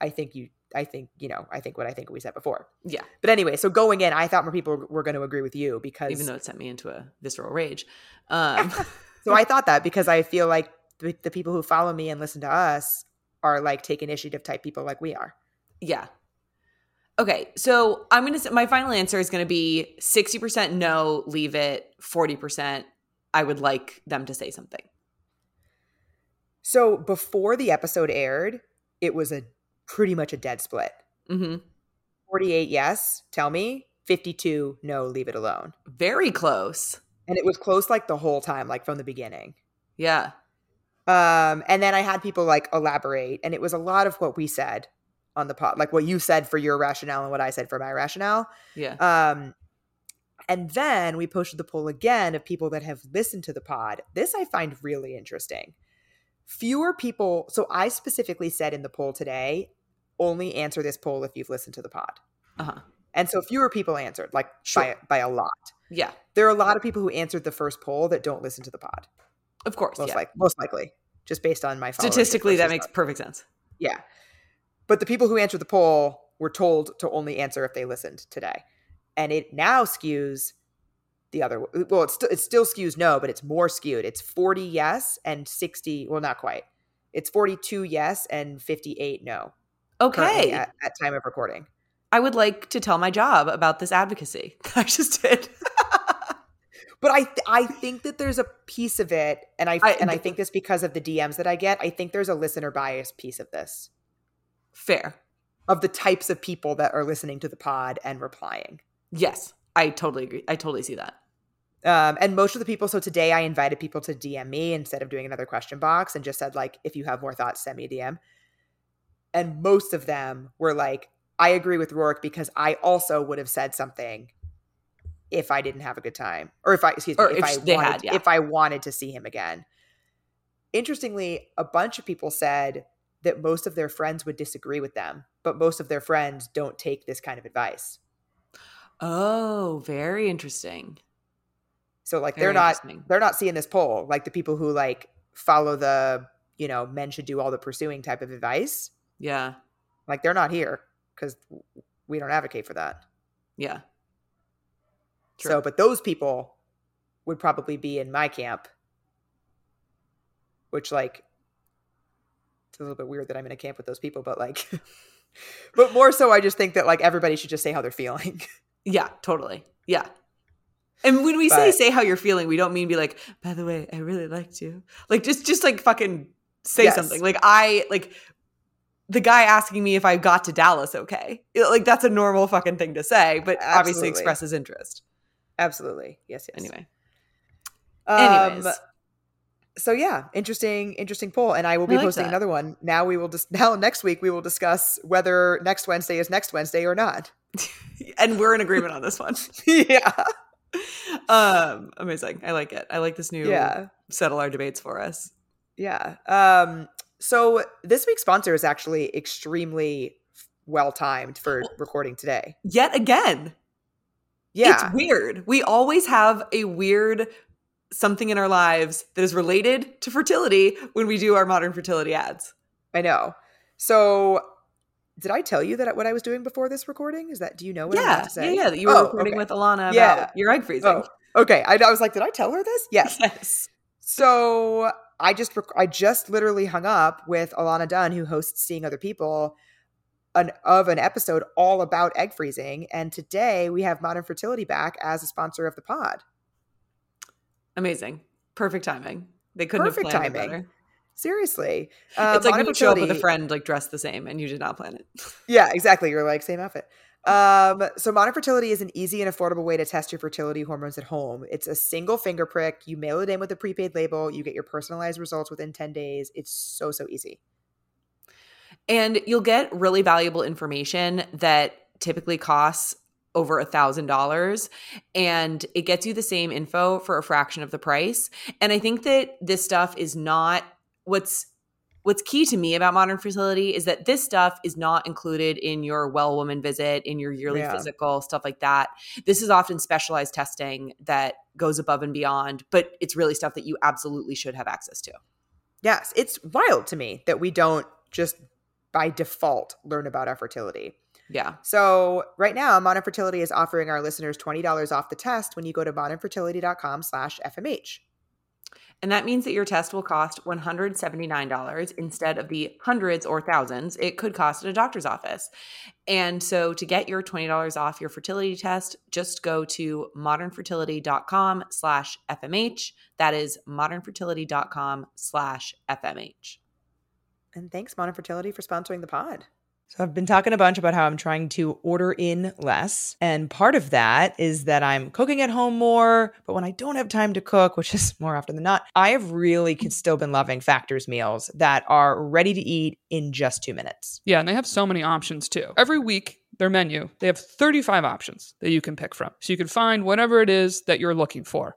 S1: i think you i think you know i think what i think we said before
S3: Yeah.
S1: but anyway so going in i thought more people were going to agree with you because
S3: Even though it sent me into a visceral rage. Um
S1: so i thought that because i feel like the, the people who follow me and listen to us are like take initiative type people like we are
S3: Yeah. Okay, so I'm gonna say my final answer is gonna be 60% no, leave it, 40% I would like them to say something.
S1: so before the episode aired it was a pretty much a dead split
S3: hmm
S1: 48 yes tell me 52 no leave it alone
S3: Very close.
S1: And it was close like the whole time, like from the beginning.
S3: Yeah.
S1: Um, and then I had people like elaborate, and it was a lot of what we said on the pod, like what you said for your rationale and what I said for my rationale.
S3: Yeah.
S1: Um, and then we posted the poll again of people that have listened to the pod. This I find really interesting. Fewer people, so I specifically said in the poll today, only answer this poll if you've listened to the pod.
S3: Uh-huh.
S1: And so fewer people answered, like
S3: Sure.
S1: by, by a lot.
S3: Yeah.
S1: There are a lot of people who answered the first poll that don't listen to the pod.
S3: Of course.
S1: Most
S3: yeah.
S1: like most likely, just based on my
S3: Statistically, that makes
S1: not.
S3: perfect sense.
S1: yeah. But the people who answered the poll were told to only answer if they listened today, and it now skews the other. Well, it's st- it still skews no, but it's more skewed. It's forty yes and sixty. Well, not quite. It's forty two yes and fifty eight no.
S3: Okay.
S1: At, at time of recording.
S3: I would like to tell my job about this advocacy I just did.
S1: But I th- I think that there's a piece of it, and I,
S3: I-
S1: and I think this because of the DMs that I get. I think there's a listener bias piece of this
S3: Fair.
S1: of the types of people that are listening to the pod and replying.
S3: Yes. I totally agree. I totally see that.
S1: Um, and most of the people. So today I invited people to DM me instead of doing another question box, and just said like, if you have more thoughts, send me a DM. And most of them were like, I agree with Rourke because I also would have said something if I didn't have a good time, or if I excuse me, if,
S3: if
S1: I wanted,
S3: had, yeah.
S1: if I wanted to see him again. Interestingly, a bunch of people said that most of their friends would disagree with them, but most of their friends don't take this kind of advice.
S3: Oh, very interesting.
S1: So like
S3: Very
S1: they're not they're not seeing this poll like the people who like follow the you know men should do all the pursuing type of advice
S3: Yeah.
S1: like they're not here because we don't advocate for that
S3: Yeah.
S1: so but those people would probably be in my camp which like it's a little bit weird that i'm in a camp with those people but like but more so i just think that like everybody should just say how they're feeling
S3: Yeah, totally. Yeah. And when we say
S1: But-
S3: say how you're feeling, we don't mean be like, by the way, I really liked you. Like just just like fucking say
S1: Yes.
S3: something. Like I like the guy asking me if I got to Dallas okay. It- Like that's a normal fucking thing to say, but obviously expresses interest.
S1: absolutely yes yes
S3: Anyway.
S1: Um,
S3: Anyways.
S1: So yeah, interesting, interesting poll, and I will
S3: I
S1: be
S3: like
S1: posting
S3: that.
S1: another one. Now we will just now next week we will discuss whether next Wednesday is next Wednesday or not.
S3: and we're in agreement on this one.
S1: yeah,
S3: Um amazing. I like it. I like this new
S1: yeah,
S3: settle our debates for us.
S1: yeah. Um, so this week's sponsor is actually extremely well timed for recording today.
S3: Yet again,
S1: Yeah,
S3: It's weird. We always have a weird something in our lives that is related to fertility when we do our modern fertility ads.
S1: I know. So. Did I tell you that what I was doing before this recording? Is that do you know what
S3: Yeah,
S1: to
S3: yeah,
S1: say?
S3: yeah. That you were
S1: Oh,
S3: recording
S1: okay.
S3: with Alana about
S1: Yeah.
S3: your egg freezing.
S1: Oh, okay. I, I was like, did I tell her this? Yes.
S3: Yes.
S1: So I just rec- I just literally hung up with Alana Dunn, who hosts Seeing Other People, an of an episode all about egg freezing. And today we have Modern Fertility back as a sponsor of the pod.
S3: Amazing. Perfect timing. They couldn't
S1: Perfect
S3: have planned it
S1: timing.
S3: better.
S1: Seriously, uh,
S3: it's like
S1: Modern
S3: when you show up with a friend like dressed the same and you did not plan it.
S1: Yeah, exactly. You're like same outfit. Um, so modern fertility is an easy and affordable way to test your fertility hormones at home. It's a single finger prick. You mail it in with a prepaid label. You get your personalized results within 10 days. It's so, so easy.
S3: And you'll get really valuable information that typically costs over a thousand dollars and it gets you the same info for a fraction of the price and i think that this stuff is not what's what's key to me about modern fertility is that this stuff is not included in your well woman visit in your yearly
S1: Yeah.
S3: physical stuff like that this is often specialized testing that goes above and beyond but it's really stuff that you absolutely should have access to
S1: Yes, it's wild to me that we don't just by default learn about our fertility.
S3: Yeah
S1: So right now, Modern Fertility is offering our listeners $20 off the test when you go to modernfertility.com slash FMH.
S3: And that means that your test will cost $179 instead of the hundreds or thousands it could cost at a doctor's office. And so to get your $20 off your fertility test, just go to modernfertility.com slash FMH. That is modernfertility.com slash FMH.
S1: And thanks, Modern Fertility, for sponsoring the pod. So I've been talking a bunch about how I'm trying to order in less. And part of that is that I'm cooking at home more. But when I don't have time to cook, which is more often than not, I have really still been loving Factor's meals that are ready to eat in just two minutes.
S2: Yeah, and they have so many options too. Every week, their menu, they have 35 options that you can pick from. So you can find whatever it is that you're looking for.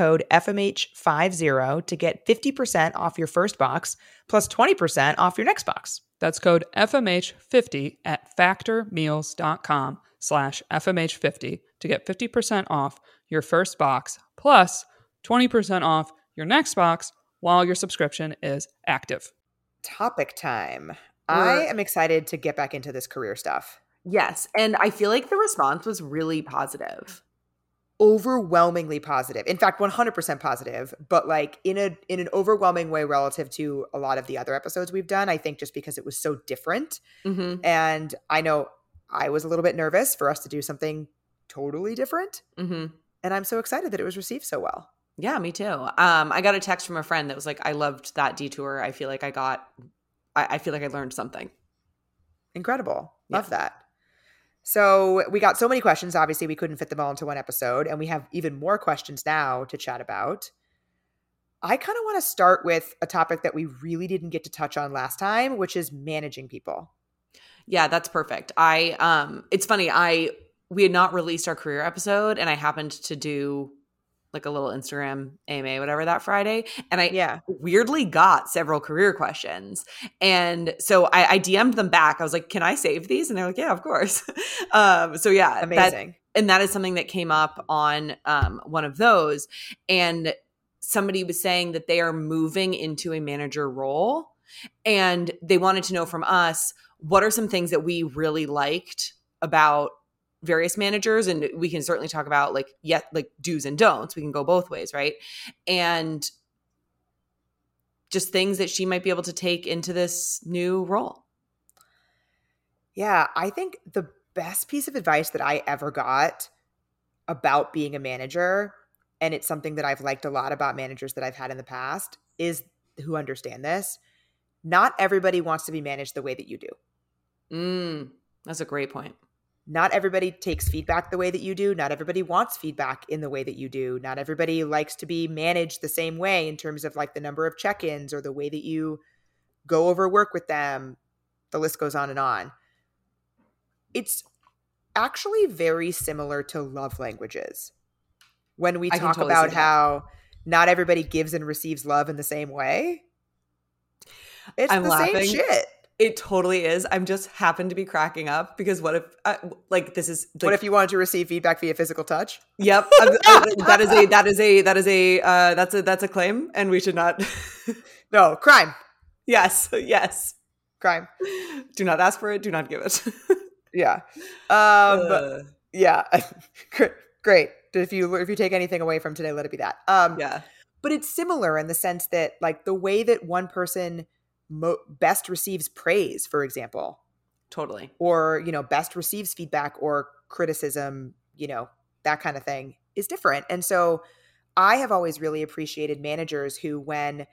S1: FMH50 to get 50% off your first box plus 20% off your next box.
S2: That's code FMH50 at factormeals.com slash FMH50 to get 50% off your first box plus 20% off your next box while your subscription is active.
S1: Topic time. I am excited to get back into this career stuff.
S3: Yes. And I feel like the response was really positive
S1: overwhelmingly positive. In fact, 100% positive, but like in a in an overwhelming way relative to a lot of the other episodes we've done, I think just because it was so different. Mm-hmm. And I know I was a little bit nervous for us to do something totally different. Mm-hmm. And I'm so excited that it was received so well.
S3: Yeah, me too. Um, I got a text from a friend that was like, I loved that detour. I feel like I got, I, I feel like I learned something.
S1: Incredible. Love yeah. that. So we got so many questions. Obviously, we couldn't fit them all into one episode, and we have even more questions now to chat about. I kind of want to start with a topic that we really didn't get to touch on last time, which is managing people.
S3: Yeah, that's perfect. I um it's funny, I we had not released our career episode and I happened to do like a little Instagram AMA, whatever that Friday. And I yeah. weirdly got several career questions. And so I, I DM'd them back. I was like, can I save these? And they're like, yeah, of course. um, so yeah,
S1: amazing.
S3: That, and that is something that came up on um, one of those. And somebody was saying that they are moving into a manager role and they wanted to know from us what are some things that we really liked about various managers and we can certainly talk about like yet like do's and don'ts. We can go both ways right? And just things that she might be able to take into this new role.
S1: Yeah i think the best piece of advice that i ever got about being a manager and it's something that i've liked a lot about managers that i've had in the past is who understand this. Not everybody wants to be managed the way that you do.
S3: Mm, that's a great point
S1: not everybody takes feedback the way that you do. Not everybody wants feedback in the way that you do. Not everybody likes to be managed the same way in terms of like the number of check ins or the way that you go over work with them. The list goes on and on. It's actually very similar to love languages. When we talk totally about how not everybody gives and receives love in the same way, it's I'm the laughing. same shit.
S3: It totally is. I'm just happen to be cracking up because what if, uh, like, this is. Like,
S1: what if you wanted to receive feedback via physical touch?
S3: Yep, that is a that is a that is a uh, that's a that's a claim, and we should not.
S1: no crime.
S3: Yes, yes,
S1: crime.
S3: Do not ask for it. Do not give it.
S1: yeah, um, uh. yeah, great. If you if you take anything away from today, let it be that. Um,
S3: yeah,
S1: but it's similar in the sense that like the way that one person mo- best receives praise, for example.
S3: Totally.
S1: Or, you know, best receives feedback or criticism, you know, that kind of thing is different. And so I have always really appreciated managers who, when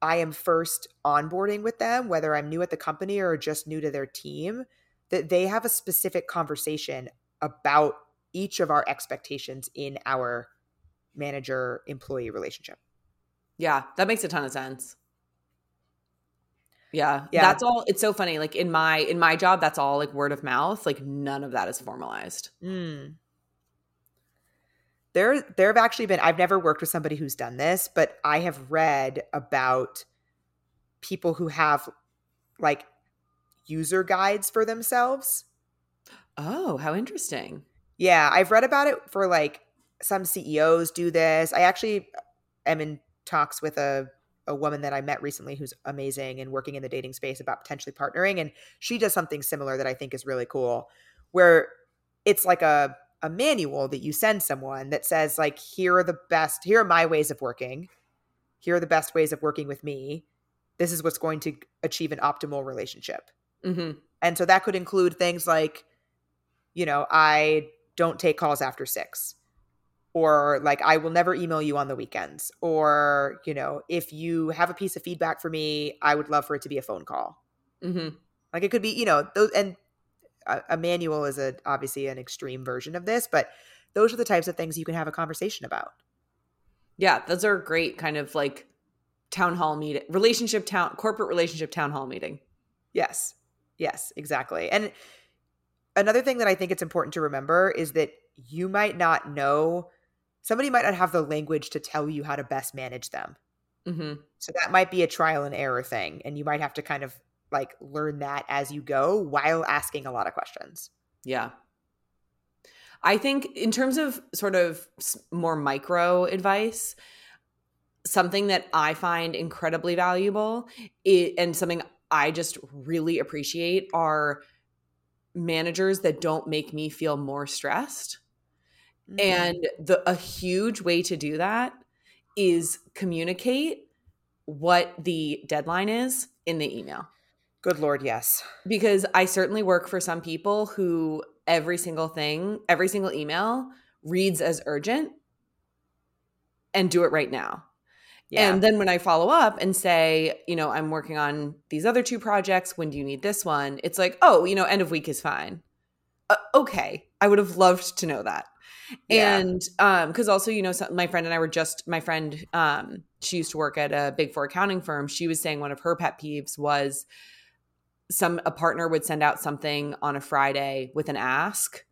S1: I am first onboarding with them, whether I'm new at the company or just new to their team, that they have a specific conversation about each of our expectations in our manager employee relationship.
S3: Yeah, that makes a ton of sense. Yeah, yeah. That's all. It's so funny. Like in my in my job, that's all like word of mouth. Like none of that is formalized.
S1: Mm. There, there have actually been. I've never worked with somebody who's done this, but I have read about people who have like user guides for themselves.
S3: Oh, how interesting!
S1: Yeah, I've read about it for like some CEOs do this. I actually am in talks with a a woman that I met recently who's amazing and working in the dating space about potentially partnering. And she does something similar that I think is really cool, where it's like a, a manual that you send someone that says, like, here are the best, here are my ways of working. Here are the best ways of working with me. This is what's going to achieve an optimal relationship.
S3: Mm-hmm.
S1: And so that could include things like, you know, I don't take calls after six or like i will never email you on the weekends or you know if you have a piece of feedback for me i would love for it to be a phone call
S3: Mm-hmm.
S1: like it could be you know those and a, a manual is a obviously an extreme version of this but those are the types of things you can have a conversation about
S3: Yeah, those are great kind of like town hall meeting, relationship town, corporate relationship town hall meeting.
S1: yes yes exactly and another thing that i think it's important to remember is that you might not know somebody might not have the language to tell you how to best manage them
S3: Mm-hmm.
S1: So that might be a trial and error thing. And you might have to kind of like learn that as you go while asking a lot of questions.
S3: Yeah. I think in terms of sort of more micro advice, something that I find incredibly valuable i and something I just really appreciate are managers that don't make me feel more stressed.
S1: Mm-hmm.
S3: And the a huge way to do that is communicate what the deadline is in the email
S1: good Lord, yes.
S3: because I certainly work for some people who every single thing, every single email reads as urgent and do it right now.
S1: Yeah.
S3: And then when I follow up and say, you know, I'm working on these other two projects, when do you need this one? It's like, oh, you know, end of week is fine. Uh, okay. I would have loved to know that.
S1: Yeah.
S3: And um because also, you know, my friend and I were just my friend um she used to work at a big four accounting firm. She was saying one of her pet peeves was some a partner would send out something on a Friday with an ask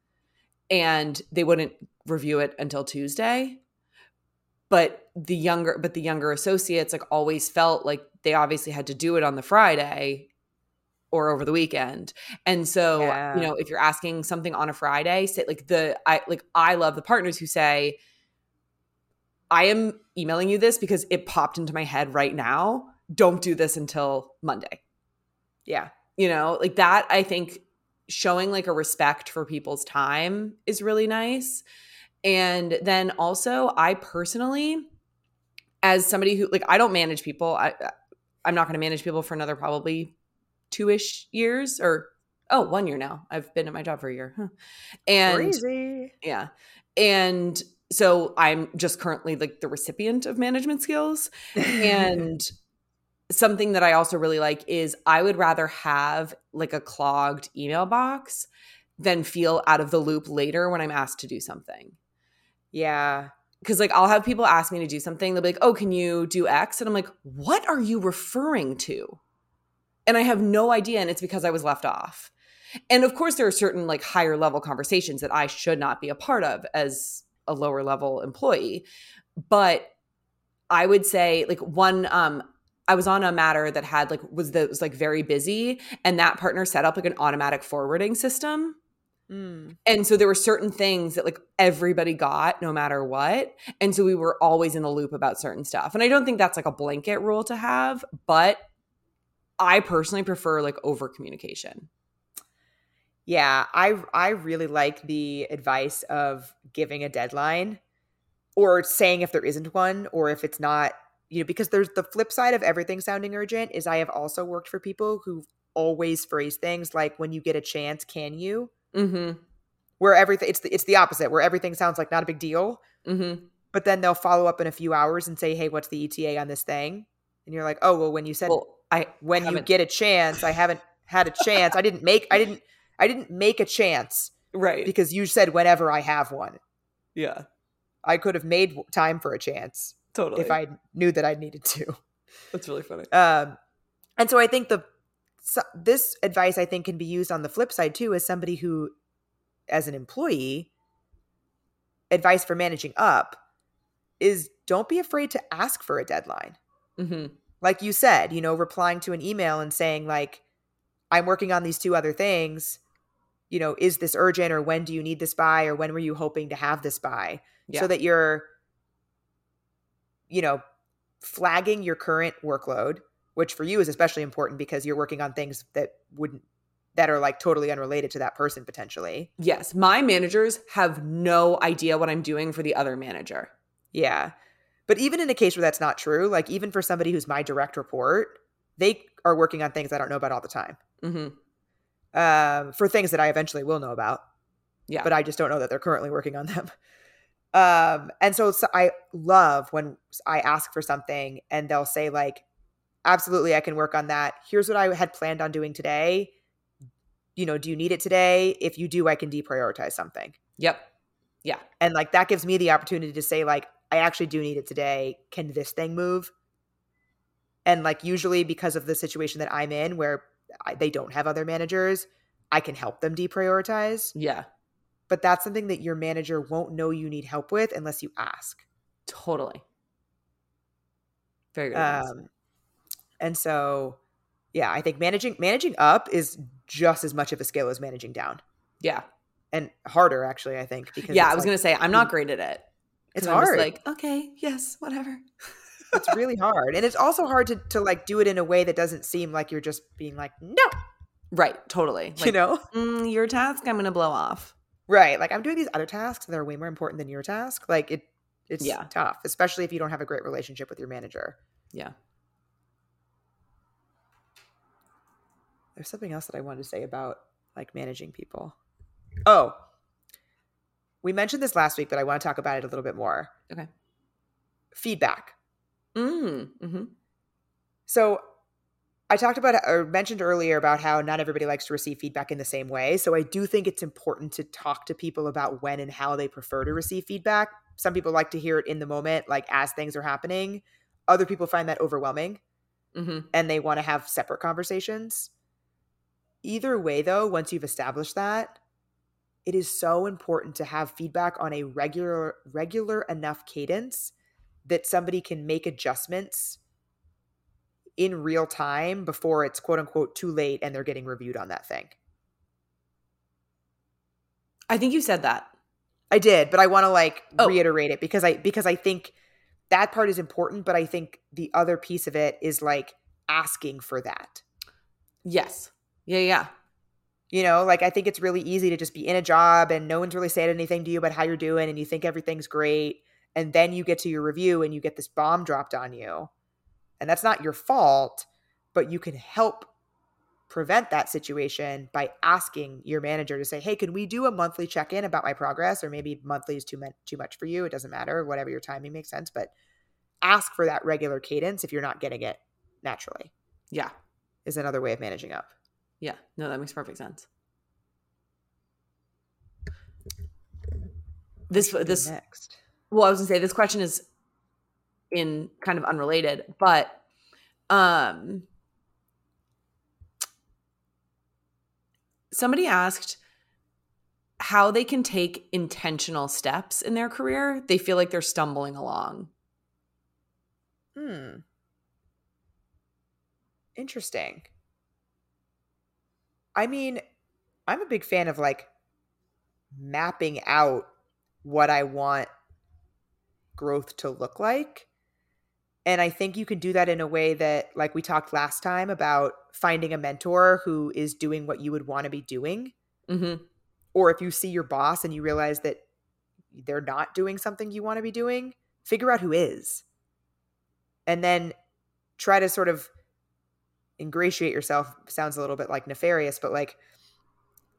S3: and they wouldn't review it until Tuesday. But the younger but the younger associates like always felt like they obviously had to do it on the Friday or over the weekend. And so,
S1: Yeah.
S3: you know, if you're asking something on a Friday, say like the I like I love the partners who say I am emailing you this because it popped into my head right now. Don't do this until Monday
S1: yeah.
S3: you know like that i think showing like a respect for people's time is really nice and then also i personally as somebody who like i don't manage people i i'm not going to manage people for another probably two-ish years or oh one year now i've been at my job for a year huh. and
S1: Crazy.
S3: yeah. And so I'm just currently like the recipient of management skills. And something that I also really like is I would rather have like a clogged email box than feel out of the loop later when I'm asked to do something.
S1: yeah.
S3: Cause like I'll have people ask me to do something, they'll be like, oh, can you do X? And I'm like, what are you referring to? And I have no idea. And it's because I was left off. And of course, there are certain like higher level conversations that I should not be a part of as a lower level employee. But I would say like one um I was on a matter that had like was that was like very busy and that partner set up like an automatic forwarding system.
S1: Mm.
S3: And so there were certain things that like everybody got no matter what. And so we were always in the loop about certain stuff. And I don't think that's like a blanket rule to have, but I personally prefer like over communication.
S1: Yeah. I I really like the advice of giving a deadline or saying if there isn't one or if it's not, you know, because there's the flip side of everything sounding urgent is I have also worked for people who always phrase things like when you get a chance, can you?
S3: Mhm.
S1: Where everything it's the, it's the opposite where everything sounds like not a big deal.
S3: Mhm.
S1: but then they'll follow up in a few hours and say, "Hey, what's the ETA on this thing?" And you're like, "Oh, well, when you said
S3: Well, I
S1: when you get a chance, I haven't had a chance. I didn't make I didn't I didn't make a chance
S3: right.
S1: because you said whenever I have one.
S3: yeah.
S1: I could have made time for a chance
S3: Totally.
S1: if I knew that I needed to."
S3: That's really funny.
S1: Um, and so I think the so, this advice I think can be used on the flip side too, as somebody who, as an employee, advice for managing up is don't be afraid to ask for a deadline.
S3: Mhm.
S1: Like you said, you know, replying to an email and saying like, "I'm working on these two other things." You know, is this urgent or when do you need this by or when were you hoping to have this by?
S3: Yeah.
S1: So that you're, you know, flagging your current workload, which for you is especially important because you're working on things that wouldn't that are like totally unrelated to that person potentially.
S3: Yes, my managers have no idea what I'm doing for the other manager.
S1: Yeah. But even in a case where that's not true, like even for somebody who's my direct report, they are working on things I don't know about all the time.
S3: Mm-hmm.
S1: Um, for things that I eventually will know about.
S3: Yeah.
S1: But I just don't know that they're currently working on them. Um, and so, so I love when I ask for something and they'll say, like, absolutely, I can work on that. Here's what I had planned on doing today. You know, do you need it today? If you do, I can deprioritize something.
S3: Yep. Yeah.
S1: And like that gives me the opportunity to say, like, I actually do need it today. Can this thing move? And like, usually because of the situation that I'm in where I, they don't have other managers, I can help them deprioritize.
S3: Yeah.
S1: But that's something that your manager won't know you need help with unless you ask.
S3: Totally. Very good.
S1: Um, and so, yeah, I think managing managing up is just as much of a skill as managing down,
S3: yeah.
S1: and harder actually. I think because
S3: Yeah. I was
S1: like-
S3: going to say, I'm not great at it.
S1: It's hard.
S3: like, okay, yes, whatever.
S1: it's really hard, and it's also hard to to like do it in a way that doesn't seem like you're just being like no,
S3: Right. Totally.
S1: you know,
S3: mm, your task, I'm going to blow off.
S1: right? Like I'm doing these other tasks that are way more important than your task. Like it, it's
S3: Yeah.
S1: tough, especially if you don't have a great relationship with your manager.
S3: Yeah.
S1: There's something else that I wanted to say about like managing people. Oh, we mentioned this last week, but I want to talk about it a little bit more.
S3: Okay.
S1: Feedback.
S3: Mm. hmm
S1: So I talked about or mentioned earlier about how not everybody likes to receive feedback in the same way. So I do think it's important to talk to people about when and how they prefer to receive feedback. Some people like to hear it in the moment, like as things are happening. Other people find that overwhelming
S3: hmm
S1: and they want to have separate conversations. Either way, though, once you've established that, it is so important to have feedback on a regular, regular enough cadence that somebody can make adjustments in real time before it's quote unquote too late and they're getting reviewed on that thing.
S3: I think you said that.
S1: I did, but I want to like
S3: Oh.
S1: reiterate it because I because I think that part is important, but I think the other piece of it is like asking for that.
S3: Yes. Yeah. Yeah.
S1: You know, like I think it's really easy to just be in a job and no one's really saying anything to you about how you're doing and you think everything's great. And then you get to your review and you get this bomb dropped on you. And that's not your fault, but you can help prevent that situation by asking your manager to say, "Hey, can we do a monthly check-in about my progress?" Or maybe monthly is too much too much for you. It doesn't matter, whatever your timing makes sense, but ask for that regular cadence if you're not getting it naturally.
S3: Yeah.
S1: Is another way of managing up.
S3: Yeah. No, that makes perfect sense. This
S1: What should we do
S3: this
S1: next.
S3: well, I was gonna say this question is in kind of unrelated, but um somebody asked how they can take intentional steps in their career. They feel like they're stumbling along.
S1: Hmm. Interesting. I mean, I'm a big fan of like mapping out what I want growth to look like. And I think you can do that in a way that, like we talked last time about finding a mentor who is doing what you would want to be doing.
S3: Mm-hmm.
S1: Or if you see your boss and you realize that they're not doing something you want to be doing, figure out who is. And then try to sort of ingratiate yourself sounds a little bit like nefarious, but like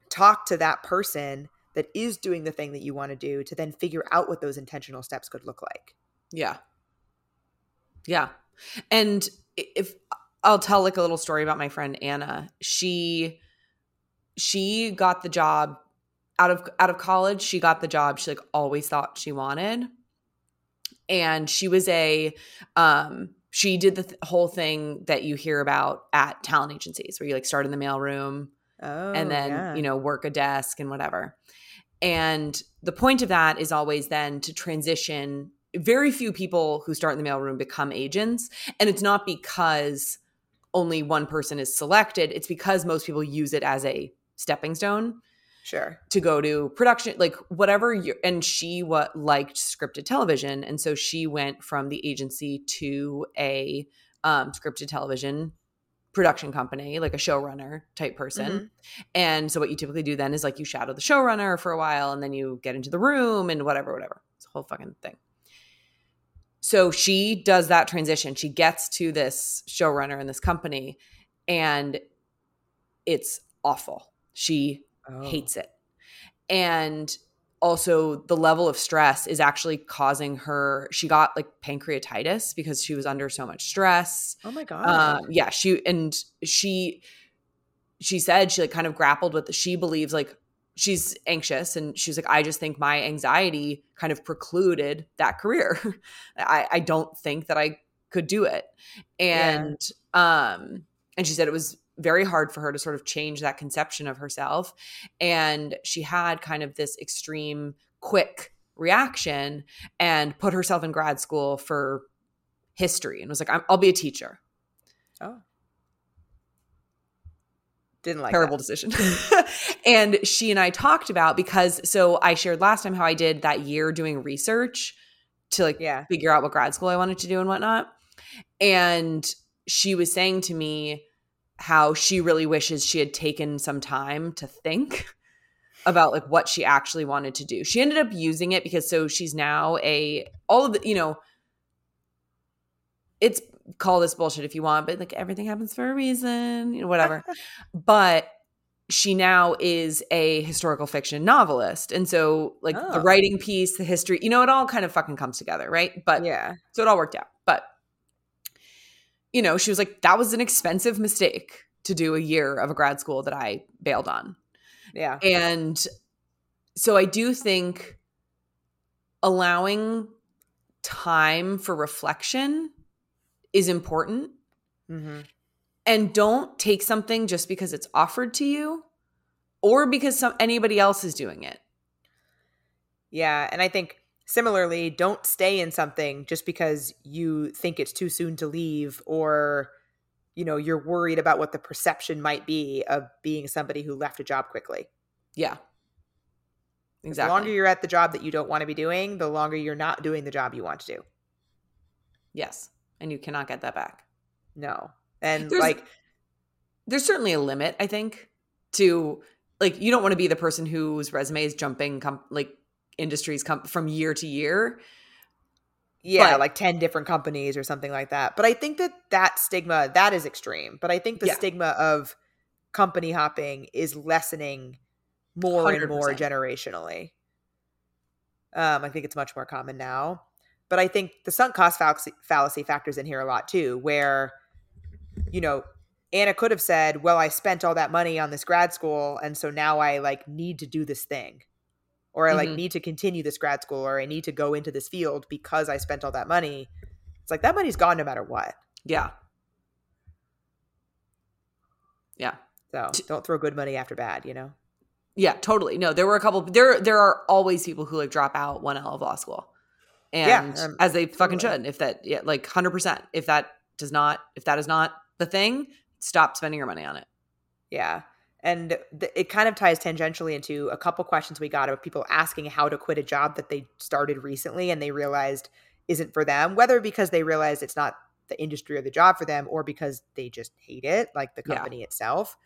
S1: talk to that person that is doing the thing that you want to do to then figure out what those intentional steps could look like.
S3: Yeah. Yeah. And if I'll tell like a little story about my friend Anna. She she got the job out of out of college. She got the job she like always thought she wanted. And she was a um she did the th- whole thing that you hear about at talent agencies where you like start in the mailroom
S1: Oh,
S3: and then you know work a desk and whatever. And the point of that is always then to transition. Very few people who start in the mailroom become agents and it's not because only one person is selected. It's because most people use it as a stepping stone
S1: Sure.
S3: to go to production like whatever you and she what liked scripted television and so she went from the agency to a um, scripted television production company like a showrunner type person.
S1: Mhm.
S3: and so what you typically do then is like you shadow the showrunner for a while and then you get into the room and whatever whatever. It's a whole fucking thing. So she does that transition. She gets to this showrunner in this company and it's awful. She
S1: Oh.
S3: hates it. And also the level of stress is actually causing her she got like pancreatitis because she was under so much stress.
S1: Oh my god.
S3: Um yeah, she and she she said she like kind of grappled with she believes like she's anxious and she's like I just think my anxiety kind of precluded that career. I I don't think that I could do it. And um and she said it was very hard for her to sort of change that conception of herself and she had kind of this extreme quick reaction and put herself in grad school for history and was like I'm, i'll be a teacher
S1: oh. Didn't like
S3: terrible
S1: that.
S3: decision and she and i talked about because so i shared last time how i did that year doing research to like
S1: Yeah.
S3: figure out what grad school i wanted to do and whatnot and she was saying to me how she really wishes she had taken some time to think about like what she actually wanted to do. She ended up using it because so she's now a all of the you know it's call this bullshit if you want, but like everything happens for a reason, you know, whatever. but she now is a historical fiction novelist. And so like the
S1: Oh.
S3: writing piece, the history, you know, it all kind of fucking comes together, right? But
S1: yeah.
S3: so it all worked out. You know, she was like, that was an expensive mistake to do a year of a grad school that I bailed on.
S1: Yeah.
S3: And so I do think allowing time for reflection is important.
S1: hmm
S3: And don't take something just because it's offered to you or because some anybody else is doing it.
S1: Yeah. And I think similarly, don't stay in something just because you think it's too soon to leave or, you know, you're worried about what the perception might be of being somebody who left a job quickly.
S3: Yeah. Exactly.
S1: The longer you're at the job that you don't want to be doing, the longer you're not doing the job you want to do.
S3: yes. And you cannot get that back.
S1: No. And
S3: There's-
S1: like,
S3: there's certainly a limit i think to like you don't want to be the person whose resume is jumping com- like industries come from year to year
S1: yeah,
S3: but-
S1: like 10 different companies or something like that. But I think that that stigma, that is extreme. But I think the
S3: Yeah.
S1: stigma of company hopping is lessening more and more generationally. Um, I think it's much more common now. But I think the sunk cost fallacy, fallacy factors in here a lot too, where, you know, Anna could have said, well, I spent all that money on this grad school. And so now I like need to do this thing. Or I like
S3: Mhm.
S1: need to continue this grad school or I need to go into this field because I spent all that money. It's like that money's gone no matter what.
S3: yeah yeah
S1: So don't throw good money after bad, you know?
S3: yeah totally no there were a couple there there are always people who like drop out one L of law school and
S1: um,
S3: as they fucking
S1: totally.
S3: should if that yeah like 100% if that does not if that is not the thing stop spending your money on it
S1: Yeah. And th- it kind of ties tangentially into a couple questions we got of people asking how to quit a job that they started recently and they realized isn't for them, whether because they realized it's not the industry or the job for them or because they just hate it, like the
S3: Yeah.
S1: company itself.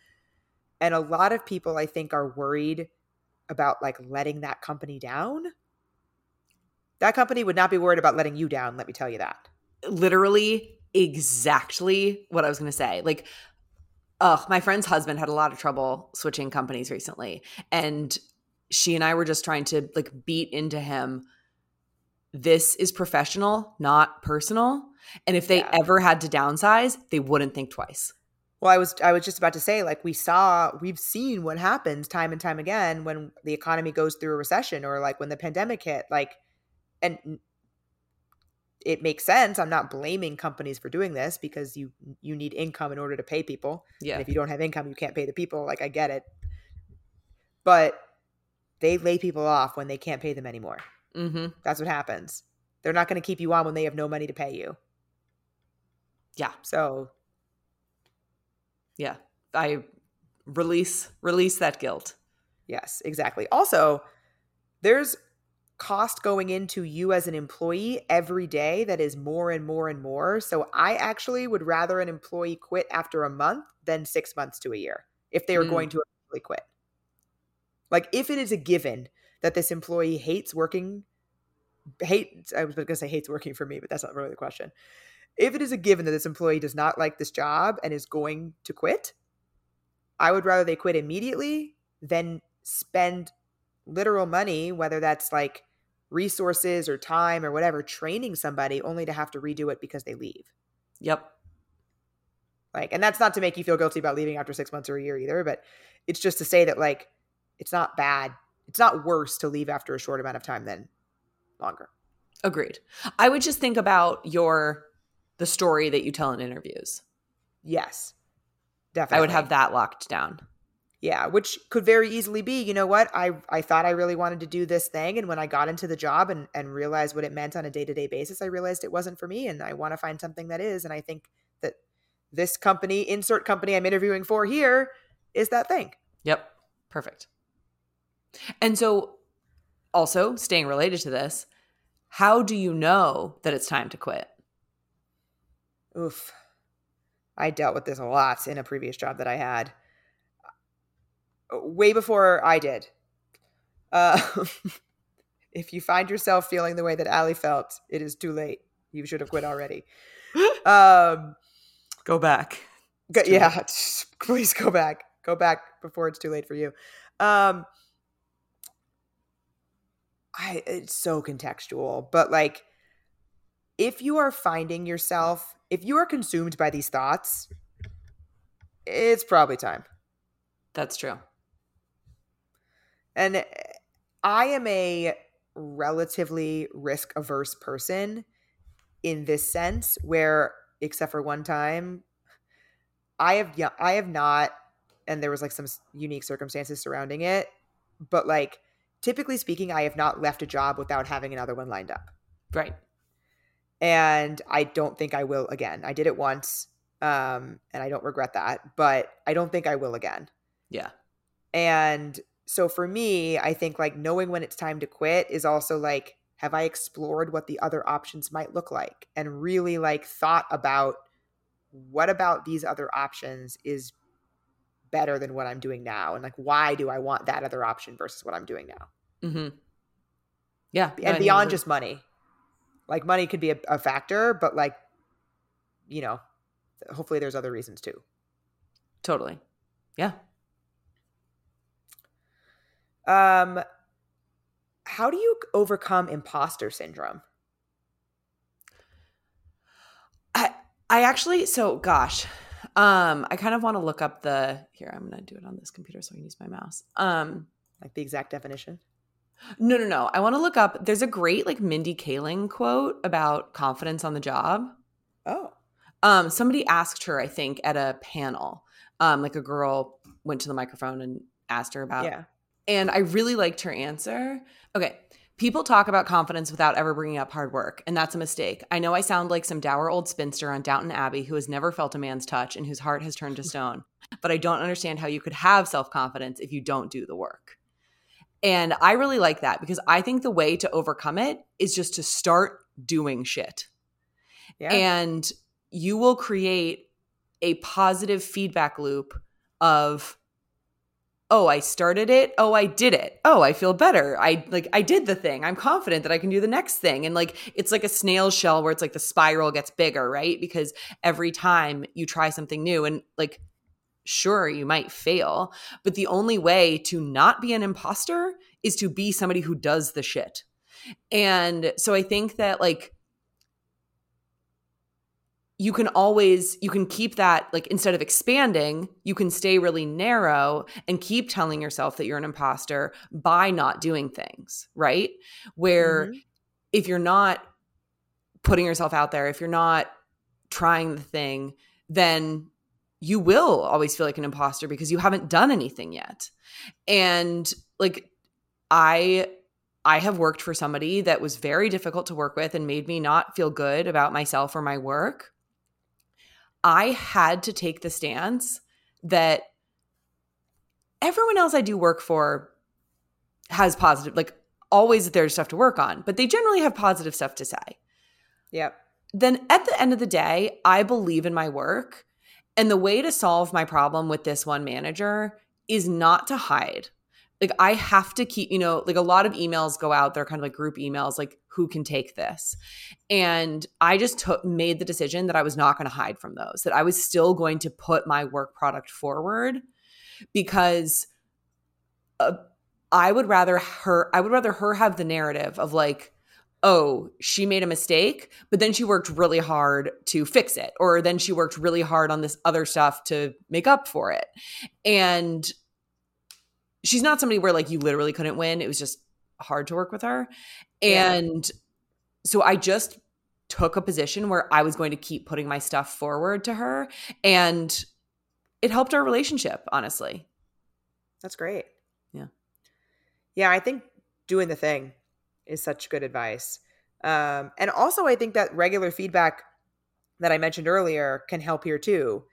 S1: And a lot of people, I think, are worried about like letting that company down. That company would not be worried about letting you down, let me tell you that.
S3: literally exactly what I was going to say. Like, oh, my friend's husband had a lot of trouble switching companies recently. And she and I were just trying to like beat into him this is professional, not personal. And if they
S1: Yeah.
S3: ever had to downsize, they wouldn't think twice.
S1: Well, I was I was just about to say like we saw we've seen what happens time and time again when the economy goes through a recession or like when the pandemic hit like and it makes sense. I'm not blaming companies for doing this because you you need income in order to pay people.
S3: Yeah.
S1: And if you don't have income, you can't pay the people. Like I get it. But they lay people off when they can't pay them anymore.
S3: Mm-hmm.
S1: That's what happens. They're not going to keep you on when they have no money to pay you.
S3: Yeah.
S1: So,
S3: Yeah. I release release that guilt.
S1: Yes, exactly. Also, there's cost going into you as an employee every day that is more and more and more. So I actually would rather an employee quit after a month than six months to a year if they are
S3: Mm.
S1: going to actually quit. Like if it is a given that this employee hates working, hate I was going to say hates working for me, but that's not really the question. If it is a given that this employee does not like this job and is going to quit, I would rather they quit immediately than spend literal money, whether that's like resources or time or whatever, training somebody only to have to redo it because they leave.
S3: Yep.
S1: Like, and that's not to make you feel guilty about leaving after six months or a year either, but it's just to say that like it's not bad. It's not worse to leave after a short amount of time than longer.
S3: Agreed. I would just think about your the story that you tell in interviews.
S1: Yes. Definitely.
S3: I would have that locked down.
S1: Yeah, which could very easily be, you know what? I I thought I really wanted to do this thing and when I got into the job and and realized what it meant on a day-to-day basis, I realized it wasn't for me and I want to find something that is and I think that this company, insert company I'm interviewing for here is that thing.
S3: Yep. Perfect. And so also staying related to this, how do you know that it's time to quit?
S1: Oof. I dealt with this a lot in a previous job that I had. Way before I did. Uh, if you find yourself feeling the way that Allie felt, it is too late. You should have quit already. Um,
S3: Go back.
S1: go, yeah, please go back. Go back before it's too late for you. Um, I it's so contextual, but like if you are finding yourself, if you are consumed by these thoughts, it's probably time.
S3: That's true.
S1: And I am a relatively risk averse person in this sense where except for one time I have yeah, I have not and there was like some unique circumstances surrounding it, but like typically speaking I have not left a job without having another one lined up.
S3: Right.
S1: And I don't think I will again. I did it once um and I don't regret that, but I don't think I will again.
S3: Yeah.
S1: And so for me, I think like knowing when it's time to quit is also like, have I explored what the other options might look like and really like thought about what about these other options is better than what I'm doing now? And like, why do I want that other option versus what I'm doing now?
S3: Mm-hmm. Yeah.
S1: And
S3: think
S1: beyond just money, like money could be a, a factor, but like, you know, hopefully there's other reasons too.
S3: totally. Yeah.
S1: Um, how do you overcome imposter syndrome?
S3: I I actually so gosh. Um I kind of want to look up the here I'm going to do it on this computer so I can use my mouse. Um
S1: Like the exact definition?
S3: no no no. I want to look up there's a great like Mindy Kaling quote about confidence on the job.
S1: Oh,
S3: Um somebody asked her I think at a panel. Um like a girl went to the microphone and asked her about
S1: yeah.
S3: And I really liked her answer. Okay. People talk about confidence without ever bringing up hard work, and that's a mistake. I know I sound like some dour old spinster on Downton Abbey who has never felt a man's touch and whose heart has turned to stone, but I don't understand how you could have self confidence if you don't do the work. And I really like that because I think the way to overcome it is just to start doing shit
S1: Yeah.
S3: and you will create a positive feedback loop of oh i started it? Oh i did it. Oh i feel better. I like i did the thing. I'm confident that i can do the next thing. And like it's like a snail shell where it's like the spiral gets bigger right? Because every time you try something new and like sure you might fail but the only way to not be an imposter is to be somebody who does the shit. And so i think that like you can always you can keep that like instead of expanding you can stay really narrow and keep telling yourself that you're an imposter by not doing things right? Where
S1: Mhm.
S3: if you're not putting yourself out there if you're not trying the thing then you will always feel like an imposter because you haven't done anything yet. And like i i have worked for somebody that was very difficult to work with and made me not feel good about myself or my work I had to take the stance that everyone else I do work for has positive like always there's stuff to work on, but they generally have positive stuff to say.
S1: Yep.
S3: Then at the end of the day, I believe in my work. And the way to solve my problem with this one manager is not to hide. Like I have to keep, you know, like a lot of emails go out, they're kind of like group emails, like who can take this? And I just took made the decision that I was not going to hide from those, that I was still going to put my work product forward because uh, I would rather her I would rather her have the narrative of like oh, she made a mistake, but then she worked really hard to fix it or then she worked really hard on this other stuff to make up for it. And she's not somebody where like you literally couldn't win. It was just hard to work with her. And yeah. so I just took a position where I was going to keep putting my stuff forward to her and it helped our relationship, honestly.
S1: That's great.
S3: Yeah.
S1: Yeah, I think doing the thing is such good advice. Um, and also, I think that regular feedback that I mentioned earlier can help here too,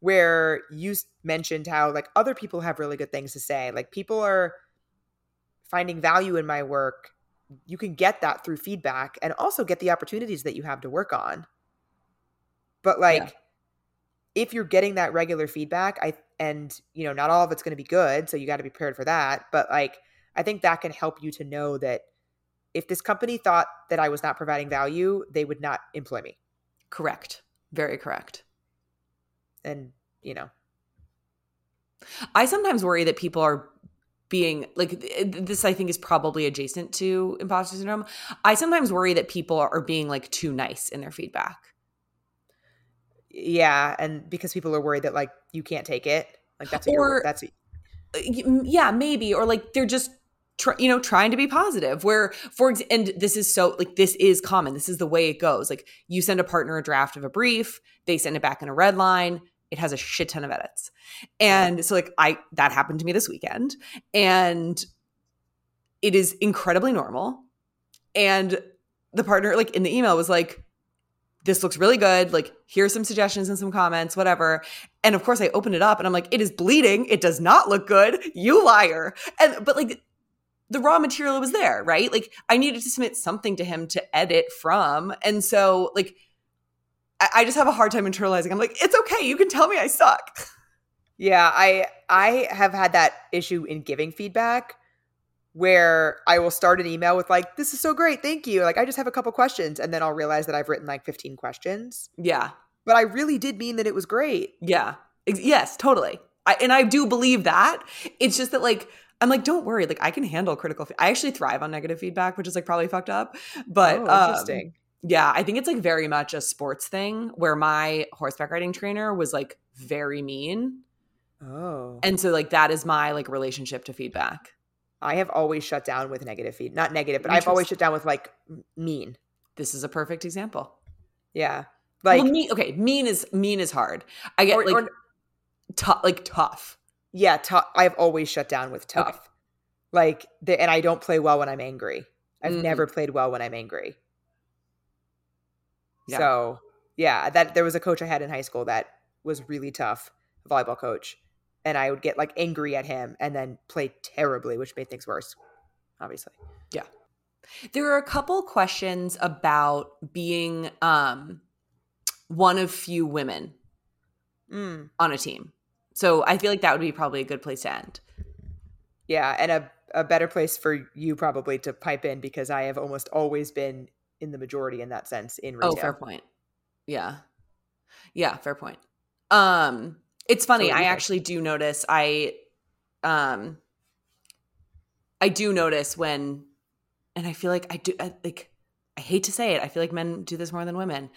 S1: where you mentioned how like other people have really good things to say. Like people are finding value in my work. You can get that through feedback and also get the opportunities that you have to work on. But like, yeah. if you're getting that regular feedback, I and you know not all of it's going to be good, so you got to be prepared for that. But like, I think that can help you to know that if this company thought that I was not providing value, they would not employ me.
S3: Correct. Very correct.
S1: And, you know,
S3: I sometimes worry that people are being like this I think is probably adjacent to imposter syndrome. I sometimes worry that people are being like too nice in their feedback.
S1: Yeah, and because people are worried that like you can't take it. Like that's what or, that's what,
S3: yeah, maybe or like they're just you know trying to be positive where for and this is so like this is common this is the way it goes like you send a partner a draft of a brief they send it back in a red line it has a shit ton of edits and so like i that happened to me this weekend and it is incredibly normal and the partner like in the email was like this looks really good. Like, here's some suggestions and some comments, whatever. And of course, I open it up and I'm like, it is bleeding. It does not look good. You liar. And, but like, the raw material was there, right? Like I needed to submit something to him to edit from. And so like I, just have a hard time internalizing. I'm like, it's okay, you can tell me I suck.
S1: Yeah, I I have had that issue in giving feedback where I will start an email with like, "This is so great, thank you." Like, I just have a couple questions, and then I'll realize that I've written like 15 questions.
S3: Yeah,
S1: but I really did mean that it was great.
S3: Yeah, yes, totally. I, and I do believe that. It's just that like I'm like, don't worry. Like, I can handle critical. Fe- I actually thrive on negative feedback, which is like probably fucked up. But oh, um, interesting. Um, yeah, I think it's like very much a sports thing where my horseback riding trainer was like very mean.
S1: Oh.
S3: And so like that is my like relationship to feedback.
S1: I have always shut down with negative feed. Not negative, but I've always shut down with like mean.
S3: This is a perfect example.
S1: Yeah. Like
S3: well, mean, okay, mean is mean is hard. I get or, like tough like tough.
S1: Yeah, tough. I've always shut down with tough. Okay. Like, the, and I don't play well when I'm angry. I've mm-hmm. never played well when I'm angry. Yeah. So, yeah, that there was a coach I had in high school that was really tough, volleyball coach, and I would get like angry at him and then play terribly, which made things worse. Obviously.
S3: Yeah. There are a couple questions about being um one of few women
S1: mm.
S3: on a team. So I feel like that would be probably a good place to end.
S1: Yeah, and a a better place for you probably to pipe in because I have almost always been in the majority in that sense in retail.
S3: Oh, fair point. Yeah. Yeah, fair point. Um it's funny, so I actually do notice I um I do notice when and I feel like I do I, like I hate to say it, I feel like men do this more than women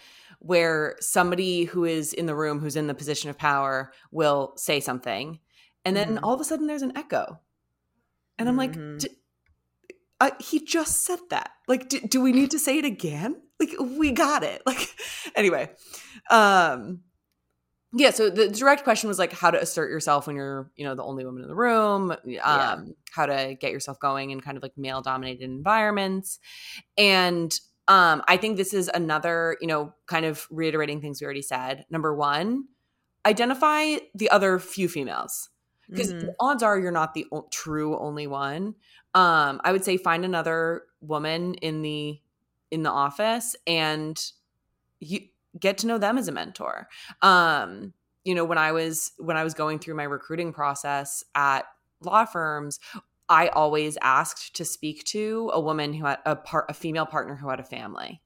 S3: where somebody who is in the room who's in the position of power will say something and then mm-hmm. all of a sudden there's an echo and i'm mm-hmm. like uh, he just said that like do, do we need to say it again like we got it like anyway um yeah so the direct question was like how to assert yourself when you're you know the only woman in the room um yeah. how to get yourself going in kind of like male dominated environments and um, I think this is another, you know, kind of reiterating things we already said. Number one, identify the other few females. because
S1: Mhm.
S3: odds are you're not the o- true only one um i would say find another woman in the in the office and you get to know them as a mentor. Um you know when i was when i was going through my recruiting process at law firms i always asked to speak to a woman who had a part a female partner who had a family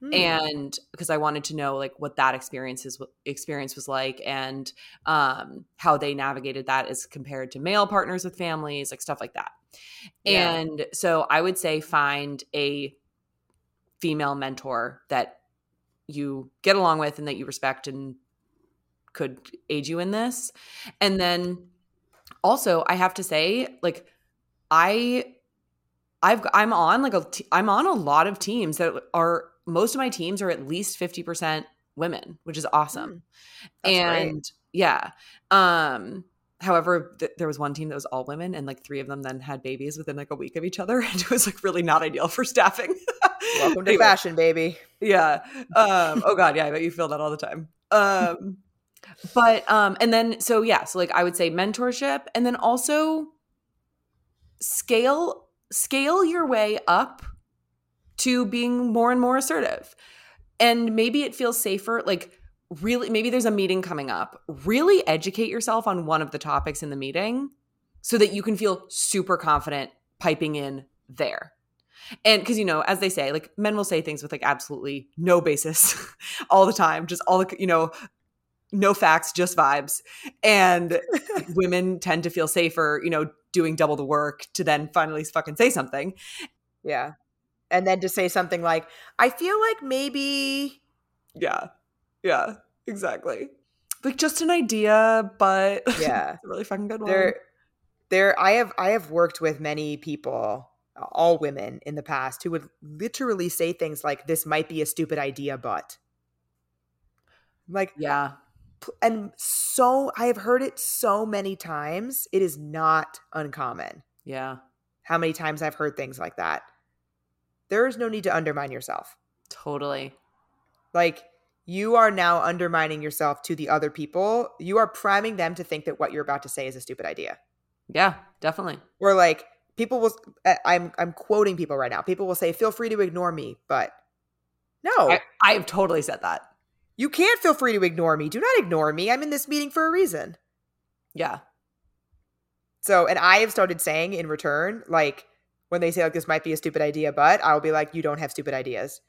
S1: Hmm.
S3: and because I wanted to know like what that experience is experience was like and um how they navigated that as compared to male partners with families like stuff like that.
S1: Yeah.
S3: And so I would say find a female mentor that you get along with and that you respect and could aid you in this. And then also I have to say like I I've I'm on like a t- I'm on a lot of teams that are most of my teams are at least 50% women, which is awesome.
S1: Great.
S3: and yeah. Um however th- there was one team that was all women and like three of them then had babies within like a week of each other and it was like really not ideal for staffing.
S1: Welcome to
S3: Anyway,
S1: fashion, baby.
S3: yeah. Um, oh god, yeah, I bet you feel that all the time. Um, but um, and then so yeah, so like I would say mentorship, and then also scale scale your way up to being more and more assertive. And maybe it feels safer, like really maybe there's a meeting coming up. Really educate yourself on one of the topics in the meeting so that you can feel super confident piping in there. And because you know, as they say, like men will say things with like absolutely no basis all the time, just all the you know, no facts, just vibes. And women tend to feel safer, you know, doing double the work to then finally fucking say something.
S1: Yeah. And then to say something like, I feel like maybe
S3: Yeah. Yeah, exactly. Like just an idea, but
S1: Yeah.
S3: it's a really fucking good one.
S1: there there I have I have worked with many people, all women in the past who would literally say things like this might be a stupid idea but like
S3: yeah.
S1: and so I have heard it so many times. It is not uncommon.
S3: Yeah.
S1: How many times I've heard things like that. There is no need to undermine yourself.
S3: Totally.
S1: Like you are now undermining yourself to the other people. You are priming them to think that what you're about to say is a stupid idea.
S3: Yeah, definitely.
S1: Or like people will I'm I'm quoting people right now. People will say feel free to ignore me, but no.
S3: I, I have totally said that.
S1: you can't feel free to ignore me. Do not ignore me. I'm in this meeting for a reason.
S3: Yeah.
S1: So, and I have started saying in return like when they say like this might be a stupid idea, but I'll be like you don't have stupid ideas.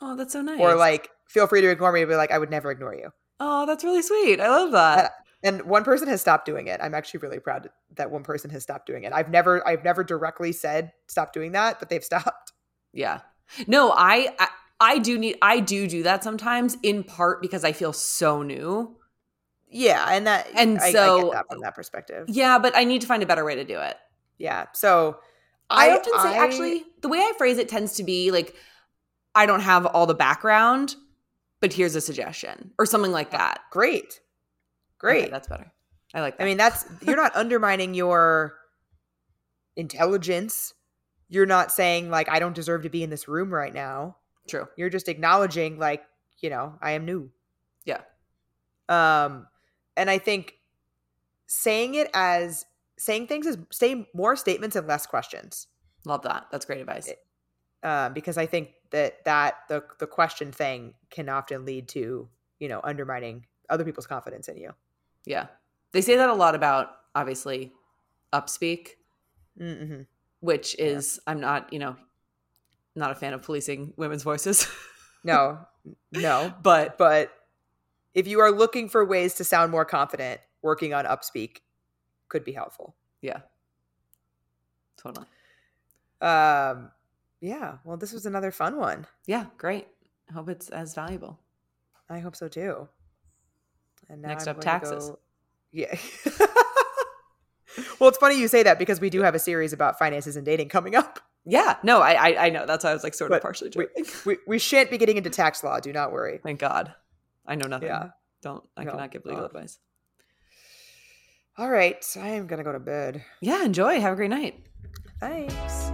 S3: Oh, that's so nice.
S1: Or like feel free to ignore me, but like I would never ignore you.
S3: oh, that's really sweet. I love that.
S1: and one person has stopped doing it i'm actually really proud that one person has stopped doing it i've never i've never directly said stop doing that but they've stopped
S3: Yeah. No, I, I I do need I do do that sometimes in part because I feel so new.
S1: yeah and that
S3: And
S1: I, I
S3: so-
S1: get that from that perspective
S3: Yeah, but I need to find a better way to do it.
S1: yeah so
S3: I, often say
S1: I-
S3: actually the way I phrase it tends to be like I don't have all the background, but here's a suggestion or something like that.
S1: great great
S3: Okay, that's better. I like that.
S1: i mean that's you're not undermining your intelligence you're not saying like i don't deserve to be in this room right now
S3: true.
S1: you're just acknowledging like you know i am new
S3: Yeah.
S1: um and i think saying it as saying things is say more statements and less questions
S3: Love that. That's great advice.
S1: It- um, because I think that that the the question thing can often lead to you know undermining other people's confidence in you.
S3: Yeah. They say that a lot about obviously upspeak,
S1: Mm-hmm.
S3: which is I'm not, you know, not a fan of policing women's voices.
S1: No, no,
S3: but
S1: but if you are looking for ways to sound more confident, working on upspeak could be helpful.
S3: yeah. Totally.
S1: Um, yeah. Well, this was another fun one.
S3: Yeah, great. I hope it's as valuable.
S1: I hope so too. And now
S3: Next
S1: I'm
S3: up, taxes.
S1: go- Yeah. well, it's funny you say that because we do have a series about finances and dating coming up.
S3: Yeah, no, I I, I know. That's why I was like sort of partially joking.
S1: We we shan't be getting into tax law. Do not worry.
S3: Thank God. I know nothing.
S1: Yeah.
S3: Don't I
S1: No,
S3: cannot give legal
S1: uh,
S3: advice.
S1: All right. I am gonna go to bed.
S3: Yeah, enjoy. Have a great night.
S1: Thanks.